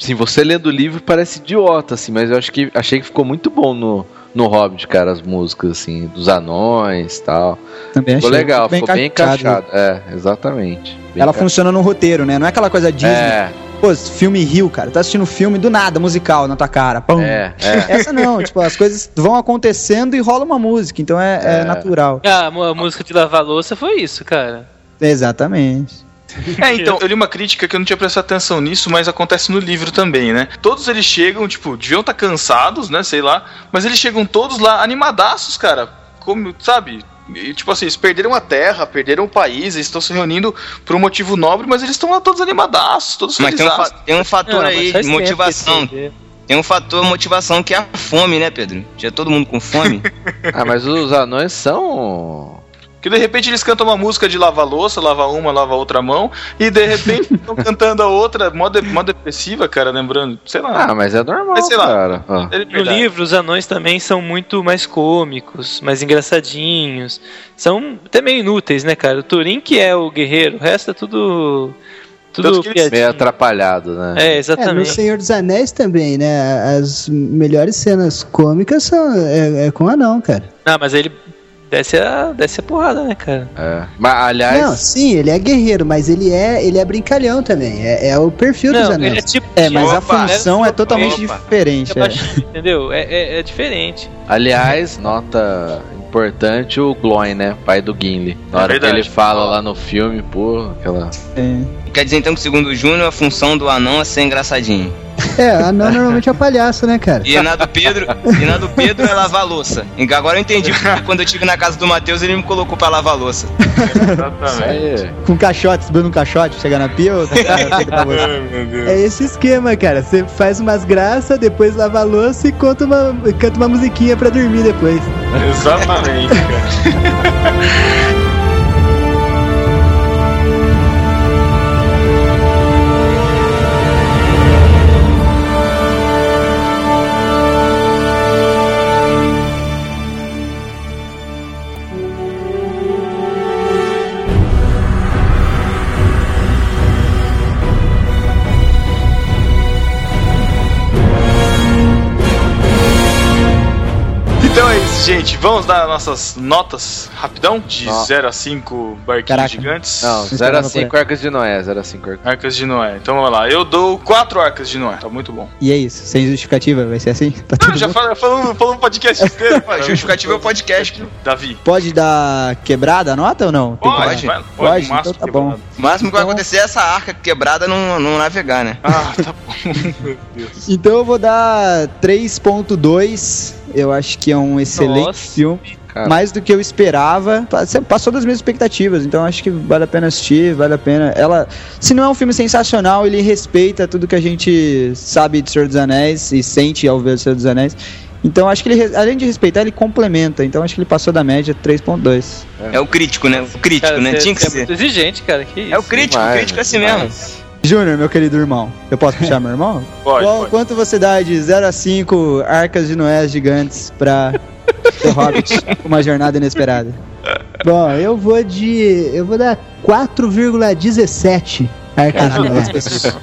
Assim, você lendo o livro parece idiota, assim, mas eu acho que achei que ficou muito bom no, no Hobbit, cara, as músicas, assim, dos anões e tal. Também Ficou achei legal, ficou bem encaixado. É, exatamente. Bem Ela encaixado. funciona no roteiro, né? Não é aquela coisa Disney. É, Pô, filme Rio, cara. Tá assistindo filme do nada, musical na tua cara. Pum. é, é. Essa não, tipo, as coisas vão acontecendo e rola uma música, então é, é É. natural. Ah, a música de lavar louça foi isso, cara. Exatamente. É, então, eu li uma crítica que eu não tinha prestado atenção nisso, mas acontece no livro também, né? Todos eles chegam, tipo, deviam estar cansados, né? Sei lá, mas eles chegam todos lá animadaços, cara. Como, sabe? E, tipo assim, eles perderam a terra, perderam o país, eles estão se reunindo por um motivo nobre, mas eles estão lá todos animadaços, todos Mas tem um, tem um fator Não, aí de motivação. Tem um fator motivação que é a fome, né, Pedro? Tinha todo mundo com fome. Ah, mas os anões são. Que de repente eles cantam uma música de lavar louça, lava uma, lava outra mão, e de repente estão cantando a outra, mó, de, mó depressiva, cara, lembrando, sei lá. Ah, mas é normal, Mas sei lá. cara. Ó. É No verdade. livro, os anões também são muito mais cômicos, mais engraçadinhos. São até meio inúteis, né, cara? O Turin que é o guerreiro, o resto é tudo. Tudo Meio atrapalhado, né? É, É, no exatamente. Senhor dos Anéis também, né? As melhores cenas cômicas são é, é com anão, cara. Ah, mas aí ele desce a, desce a porrada, né, cara? É. Mas, aliás, Não, sim, ele é guerreiro, mas ele é, ele é brincalhão também. É, é o perfil dos Não, anéis. é tipo. É, mas a Opa, função é totalmente opa. diferente. É é. entendeu? É, é, é diferente. aliás, nota importante o Gloin, né? Pai do Gimli. Na É hora que verdade. ele fala lá no filme, pô, aquela. É. Quer dizer então que, segundo o Júnior, a função do anão é ser engraçadinho. É, anão normalmente é palhaço, né, cara? E na do Pedro, e na do Pedro é lavar louça. Agora eu entendi porque quando eu estive na casa do Matheus, ele me colocou pra lavar louça. Exatamente. Com caixote, subindo um caixote, chega na pia ou tá? É esse esquema, cara. Você faz umas graças, depois lava a louça e conta uma, canta uma musiquinha pra dormir depois. Exatamente, cara. isso, gente. Vamos dar nossas notas rapidão? De Ó. 0 a 5 barquinhos Caraca. gigantes. Não, Não 0 a esperava 5 arcas de Noé, 0 a 5 arcas. Arcas de Noé. Então vamos lá. Eu dou 4 arcas de Noé. Tá muito bom. E é isso, sem justificativa, vai ser assim? Tá Ah, tudo já falamos falando um podcast inteiro. Justificativa é o podcast. Davi. Pode dar quebrada a nota ou não? Tem que- Pode, Pode? o máximo Então tá bom. O máximo que vai acontecer é essa arca quebrada não, não navegar, né? Ah, tá bom. Meu Deus. Então eu vou dar 3.2. Eu acho que é um excelente Nossa. filme. Cara. Mais do que eu esperava. Passou das minhas expectativas. Então acho que vale a pena assistir, vale a pena. Ela, se não é um filme sensacional, ele respeita tudo que a gente sabe de Senhor dos Anéis e sente ao ver o Senhor dos Anéis. Então acho que ele, além de respeitar, ele complementa. Então acho que ele passou da média 3.2. É o crítico, né? O crítico, Cara, né? Tinha que é ser. muito exigente, cara. Que isso? É o crítico, o Demais, crítico é assim demais. mesmo. Júnior, meu querido irmão. Eu posso puxar meu irmão? Pode, Qual- pode. Quanto você dá de 0 a 5 arcas de Noé gigantes pra The Hobbit? Uma jornada inesperada. Bom, eu vou de. Eu vou dar 4,17 arcas de Noé.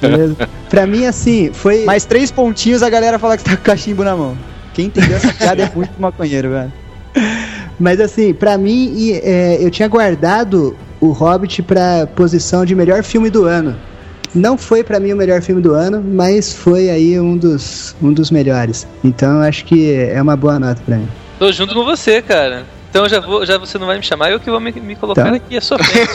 Beleza? Pra mim, assim, foi. Mais três pontinhos a galera fala que tá com cachimbo na mão. Quem entendeu essa piada é muito maconheiro, velho. Mas assim, pra mim, e, é, eu tinha guardado o Hobbit pra posição de melhor filme do ano. Não foi pra mim o melhor filme do ano, mas foi aí um dos, um dos melhores. Então eu acho que é uma boa nota pra mim. Tô junto com você, cara. Então já vou, já você não vai me chamar, eu que vou me, me colocar Tá. aqui à sua frente.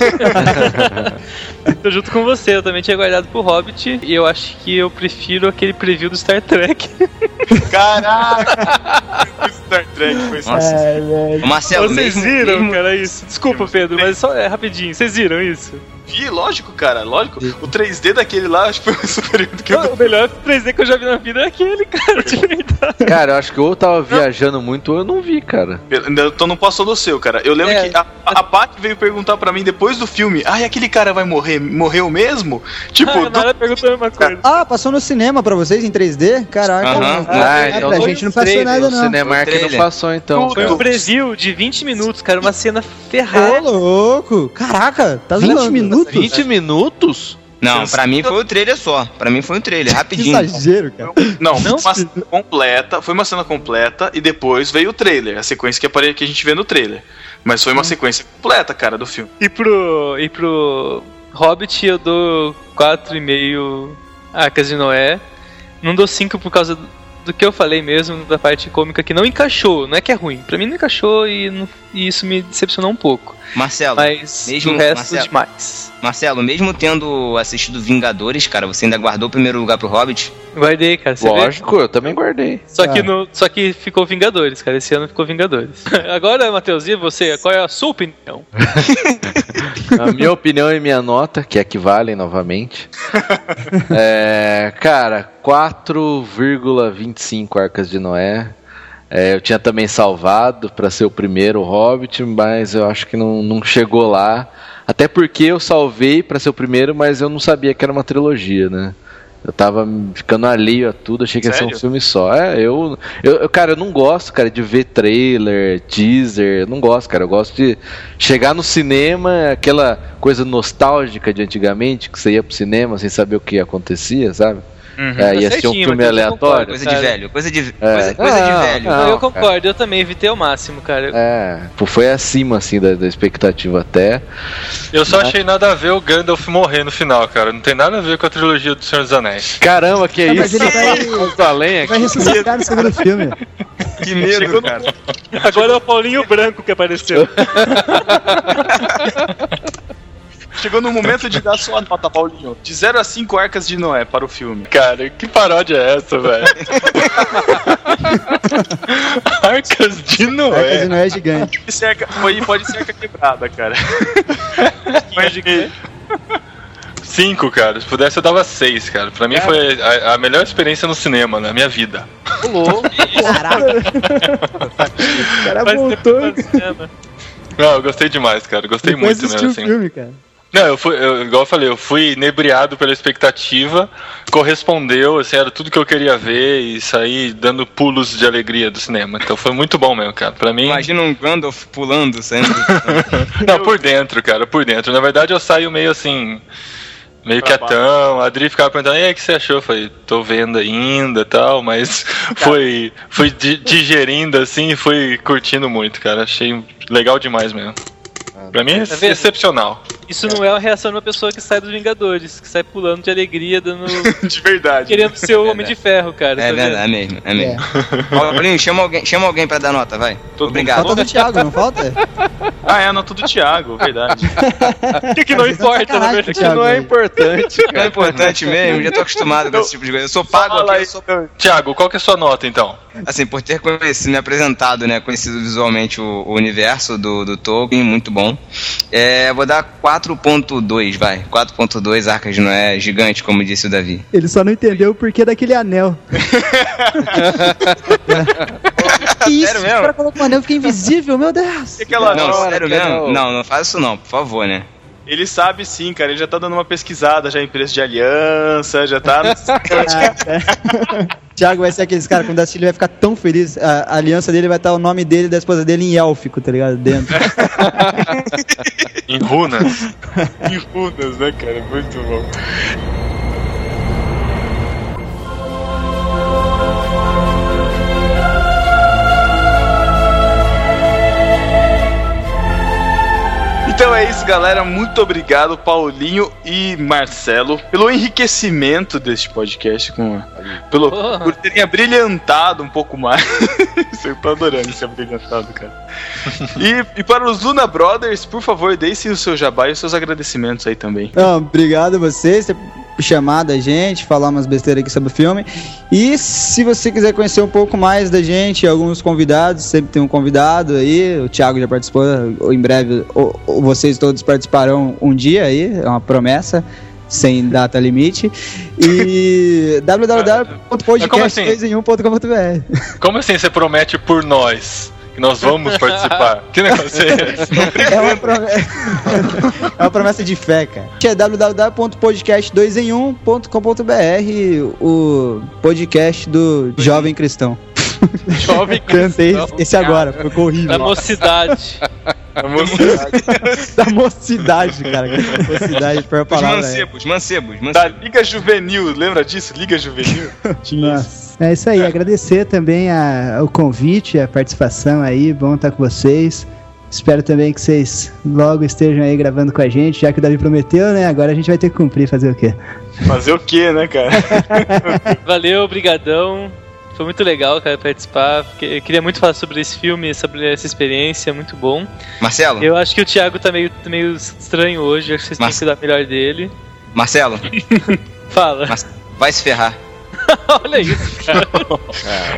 Tô junto com você, eu também tinha guardado pro Hobbit e eu acho que eu prefiro aquele preview do Star Trek. Caraca! Star Trek foi Nossa. É, velho. Ô, Marcelo, Vocês mesmo, viram, mesmo- cara, isso? Desculpa, Pedro, mas só é rapidinho. Vocês viram isso? Vi, lógico, cara, lógico. O 3D daquele lá acho que foi superior do que o O melhor 3D que eu já vi na vida é aquele, cara, de verdade. Cara, eu acho que ou eu tava viajando muito ou eu não vi, cara. Então não passou no seu, cara. Eu lembro É. que a, a Paty veio perguntar pra mim depois do filme: Ah, e aquele cara vai morrer? Morreu mesmo? Tipo, Ah, do- perguntou a mesma coisa. Ah, passou no cinema pra vocês em 3D? Caraca. Aham. Ah, Ah, então pra foi gente não passou trailer, nada, O não. Cinemark Foi não passou, então. Foi um preview de 20 minutos, cara, uma cena Ô, ferrada. louco. Caraca, tá 20 zoando. minutos? 20 minutos? Não, pra mim foi o trailer só. Pra mim foi um trailer, Que rapidinho. exagero, cara. Não, Não? foi uma cena completa, foi uma cena completa e depois veio o trailer, a sequência que, apare... que a gente vê no trailer. Mas foi uma sequência completa, cara, do filme. E pro, e pro Hobbit eu dou 4,5 Arcas de Noé. Não dou 5 por causa do, que eu falei mesmo, da parte cômica que não encaixou. Não é que é ruim. Pra mim não encaixou e, não- e isso me decepcionou um pouco. Marcelo, Mas mesmo- o resto Marcelo. demais. Marcelo, mesmo tendo assistido Vingadores, cara, você ainda guardou o primeiro lugar pro Hobbit? Guardei, cara. Você vê? Lógico, eu também guardei. Só que, Ah. no, só que ficou Vingadores, cara. Esse ano ficou Vingadores. Agora, Matheus, e você? Qual é a sua opinião? A minha opinião e minha nota, que equivalem novamente. é, cara, 4,25 Arcas de Noé. É, eu tinha também salvado para ser o primeiro Hobbit, mas eu acho que não, não chegou lá. Até porque eu salvei para ser o primeiro, mas eu não sabia que era uma trilogia, né? Eu tava ficando alheio a tudo, achei que ia ser um Sério? filme só. É, eu, eu, eu- Cara, eu não gosto, cara, de ver trailer, teaser. Eu não gosto, cara. Eu gosto de chegar no cinema, aquela coisa nostálgica de antigamente, que você ia pro cinema sem saber o que acontecia, sabe? É, ia ser um certinho, filme mas aleatório. Coisa cara. de velho, coisa de, É. coisa, coisa Não, de velho. não. eu concordo, eu também evitei o máximo, cara. É, foi acima, assim, da, da expectativa até. Eu só achei nada a ver o Gandalf morrer no final, cara. Não tem nada a ver com a trilogia do Senhor dos Anéis. Caramba, que é Ah, mas isso? ele vai- Vai ressuscitar no segundo filme. Que medo, cara. Agora é o Paulinho Branco que apareceu. Chegou no momento de dar sua nota, Paulinho. De 0 a 5 arcas de Noé para o filme. Cara, que paródia é essa, velho? Arcas de Arcas de Noé. Noé é gigante. Pode ser arca, pode, pode ser arca quebrada, cara. Mas de quê? Cinco, cara. Se pudesse, eu dava seis, cara. Pra mim foi a, a melhor experiência no cinema, na minha vida. O cara Faz tempo voltou. Não, eu gostei demais, cara. Gostei depois muito mesmo, o assim. filme, cara. Não, eu fui, eu- igual eu falei, eu fui inebriado pela expectativa, correspondeu, assim, era tudo que eu queria ver e saí dando pulos de alegria do cinema. Então foi muito bom mesmo, cara. Pra mim. Imagina um Gandalf pulando, saindo. Não, por dentro, cara, por dentro. Na verdade, eu saio meio assim. Meio Pra quietão. A Adri ficava perguntando, e aí, o que você achou? Eu falei, tô vendo ainda e tal, mas foi, fui di- digerindo assim e fui curtindo muito, cara. Achei legal demais mesmo. Pra mim é Tá vendo? excepcional. Isso não é a reação de uma pessoa que sai dos Vingadores, que sai pulando de alegria, dando. De verdade. querendo ser o Homem de Ferro, cara. É tá vendo? verdade, é mesmo, é mesmo. Paulinho, chama alguém, chama alguém pra dar nota, vai. Todo Obrigado. Falta do Thiago, não falta? Ah, é a nota do Thiago, verdade. O que, que não importa, na Sacanagem, verdade? Thiago. Não é importante, Não é importante mesmo, já tô acostumado com esse tipo de coisa. Eu sou pago aqui, sou, Tiago, qual que é a sua nota então? assim, por ter conhecido, me apresentado, né, conhecido visualmente o, o universo do, do Tolkien, muito bom. É, vou dar 4.2, vai. 4.2 Arcas de Noé, gigante, como disse o Davi. Ele só não entendeu o porquê daquele anel. Que isso? Sério O cara colocou um anel e fica invisível, meu Deus. E aquela Não, nota? sério mesmo? Não, não faz isso não, por favor, né? Ele sabe sim, cara. Ele já tá dando uma pesquisada já em preço de aliança, já tá. Thiago vai ser aqueles caras, quando assistir ele vai ficar tão feliz. A, a aliança dele vai estar o nome dele e da esposa dele em élfico, tá ligado? Dentro. Em runas. em runas, né, cara? Muito bom. Então é isso, galera. Muito obrigado, Paulinho e Marcelo, pelo enriquecimento deste podcast, com, pelo, Porra. por terem abrilhantado um pouco mais. Eu tô adorando esse abrilhantado, cara. E, e para os Luna Brothers, por favor, deixem o seu jabá e os seus agradecimentos aí também. Não, obrigado a vocês por ter chamado a gente, falar umas besteiras aqui sobre o filme. E se você quiser conhecer um pouco mais da gente, alguns convidados, sempre tem um convidado aí, o Thiago já participou, ou em breve ou- ou vocês todos participarão um dia aí, é uma promessa. Sem data limite. E assim? www.podcast2em1.com.br Como assim você promete por nós que nós vamos participar? que negócio é esse? É uma promessa, é uma promessa de fé, cara. É www.podcast2em1.com.br, o podcast do Jovem Cristão. Jovem Cantei cristão, esse agora, ficou horrível. Da mocidade. da mocidade, cara. Mocidade, foi a Os palavra. é. mancebos, mancebos, Da mancebos. Liga Juvenil, lembra disso? Liga Juvenil? Nossa. É isso aí, agradecer também a- o convite, a participação aí, bom estar com vocês. Espero também que vocês logo estejam aí gravando com a gente, já que o Davi prometeu, né? Agora a gente vai ter que cumprir, fazer o quê? Fazer o quê, né, cara? Valeu, brigadão. Foi muito legal, cara, participar. Eu queria muito falar sobre esse filme, sobre essa experiência, muito bom. Marcelo, Eu acho que o Thiago tá meio, meio estranho hoje, acho que vocês têm Mas- que dar melhor dele. Marcelo, Fala. Mas- vai se ferrar. Olha isso, cara.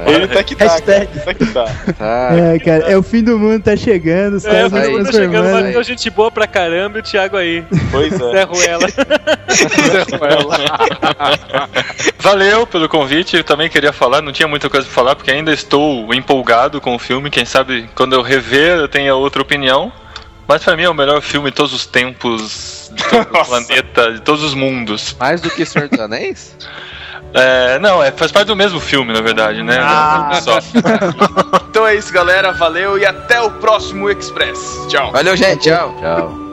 Ele tá que tá, cara. Hashtag. Ele tá que tá. Tá. É, cara, é o fim do mundo, tá chegando, os É, aí, todo estão mundo tá chegando, valeu, gente boa pra caramba e o Thiago aí. Pois é. Zé Ruela. Valeu pelo convite. Eu também queria falar, não tinha muita coisa pra falar, porque ainda estou empolgado com o filme. Quem sabe quando eu rever eu tenha outra opinião. Mas pra mim é o melhor filme de todos os tempos, de todo o planeta, de todos os mundos. Mais do que Senhor dos Anéis? É, não, é, faz parte do mesmo filme, na verdade, né? Ah. Só. Então é isso, galera. Valeu e até o próximo Express. Tchau. Valeu, gente. Tchau. Tchau.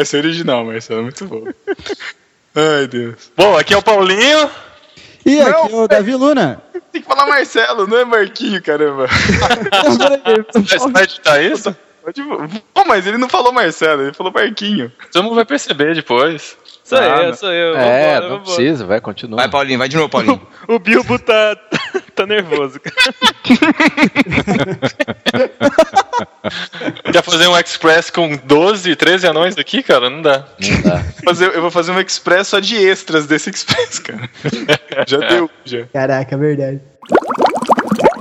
Essa é original, Marcelo. Muito bom. Ai, Deus. Bom, aqui é o Paulinho. E aqui Não, é o Davi Luna. Tem que falar Marcelo, não é Marquinho, caramba. Você vai editar isso? Pode- Pô, mas ele não falou Marcelo, ele falou Marquinho. Todo mundo vai perceber depois. Sou Ah, eu, sou eu. É, Vambora, não vambora. precisa, vai, continua. Vai, Paulinho, vai de novo, Paulinho. O Bilbo tá, tá nervoso, cara. Quer fazer um Express com 12, 13 anões aqui, cara? Não dá. Não dá. Fazer- eu vou fazer um Express só de extras desse Express, cara. já deu, já. Caraca, é verdade.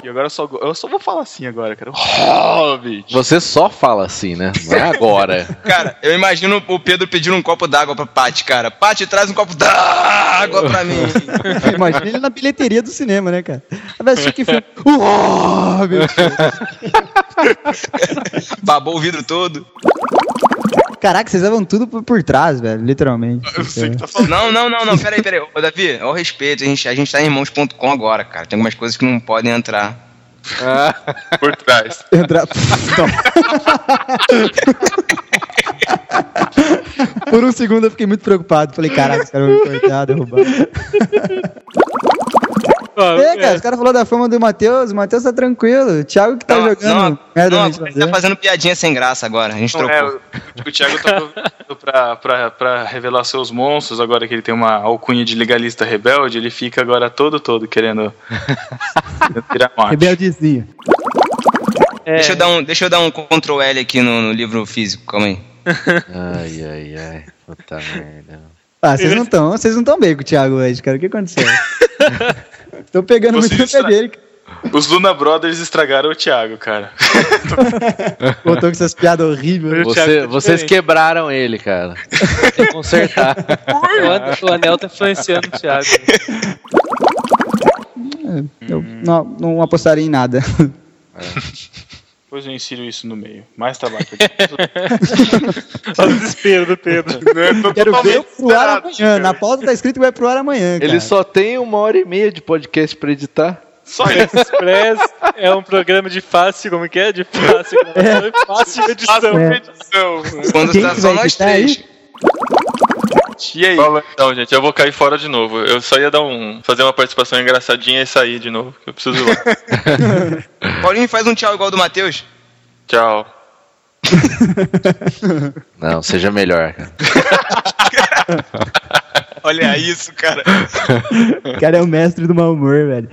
E agora eu só, eu só vou falar assim agora, cara. Hobbit. Você só fala assim, né? Não é agora. Cara, eu imagino o Pedro pedindo um copo d'água pra Paty, cara. Paty, traz um copo d'água pra mim. Imagina ele na bilheteria do cinema, né, cara? Vai assistir que filme. O Hobbit! Babou o vidro todo. Caraca, vocês levam tudo por, por trás, velho, literalmente. Eu sei que tá falando. Não, não, não, não. Peraí, peraí. Ô, Davi, ao respeito, a gente, a gente tá em irmãos.com agora, cara. Tem algumas coisas que não podem entrar. Por trás. Entra... Por um segundo eu fiquei muito preocupado. Falei, caraca, os caras vão me cortar, derrubar. Ó, É, cara, os caras falaram da fama do Matheus. O Matheus tá tranquilo. O Thiago que tá Não, jogando não, merda não, ele tá fazendo piadinha sem graça agora. A gente Não, trocou. é, o, o Thiago tá aproveitando pra, pra, pra revelar seus monstros, agora que ele tem uma alcunha de legalista rebelde, ele fica agora todo todo querendo tirar morte. Rebeldezinho. é, Deixa, eu dar um, deixa eu dar um Ctrl L aqui no, no livro físico, calma aí. Ai, ai, ai. Puta merda. Ah, vocês não estão, vocês não estão bem com o Thiago hoje, cara. O que aconteceu? Tô pegando Vocês muito no pé estra- dele. Os Luna Brothers estragaram o Thiago, cara. Voltou com essas piadas horríveis. Thiago Você- tá vocês quebraram ele, cara. Tem que consertar. o, An- o anel tá influenciando o Thiago. Eu não, não apostaria em nada. Depois eu insiro isso no meio. Mais trabalho. Olha o desespero do Pedro. Quero ver pro ar amanhã. Na pauta tá escrito que vai pro ar amanhã, cara. Ele só tem uma hora e meia de podcast pra editar. Só isso. Express é um programa de fácil, como que é? De fácil gravação e fácil edição. É. Edição. Quando Quem tá só nós três. E aí? Fala então, gente, eu vou cair fora de novo. Eu só ia dar um, fazer uma participação engraçadinha e sair de novo. que Eu preciso ir lá. Paulinho faz um tchau igual do Matheus. Tchau. Não, seja melhor, cara. Olha isso, cara. O cara é o mestre do mau humor, velho.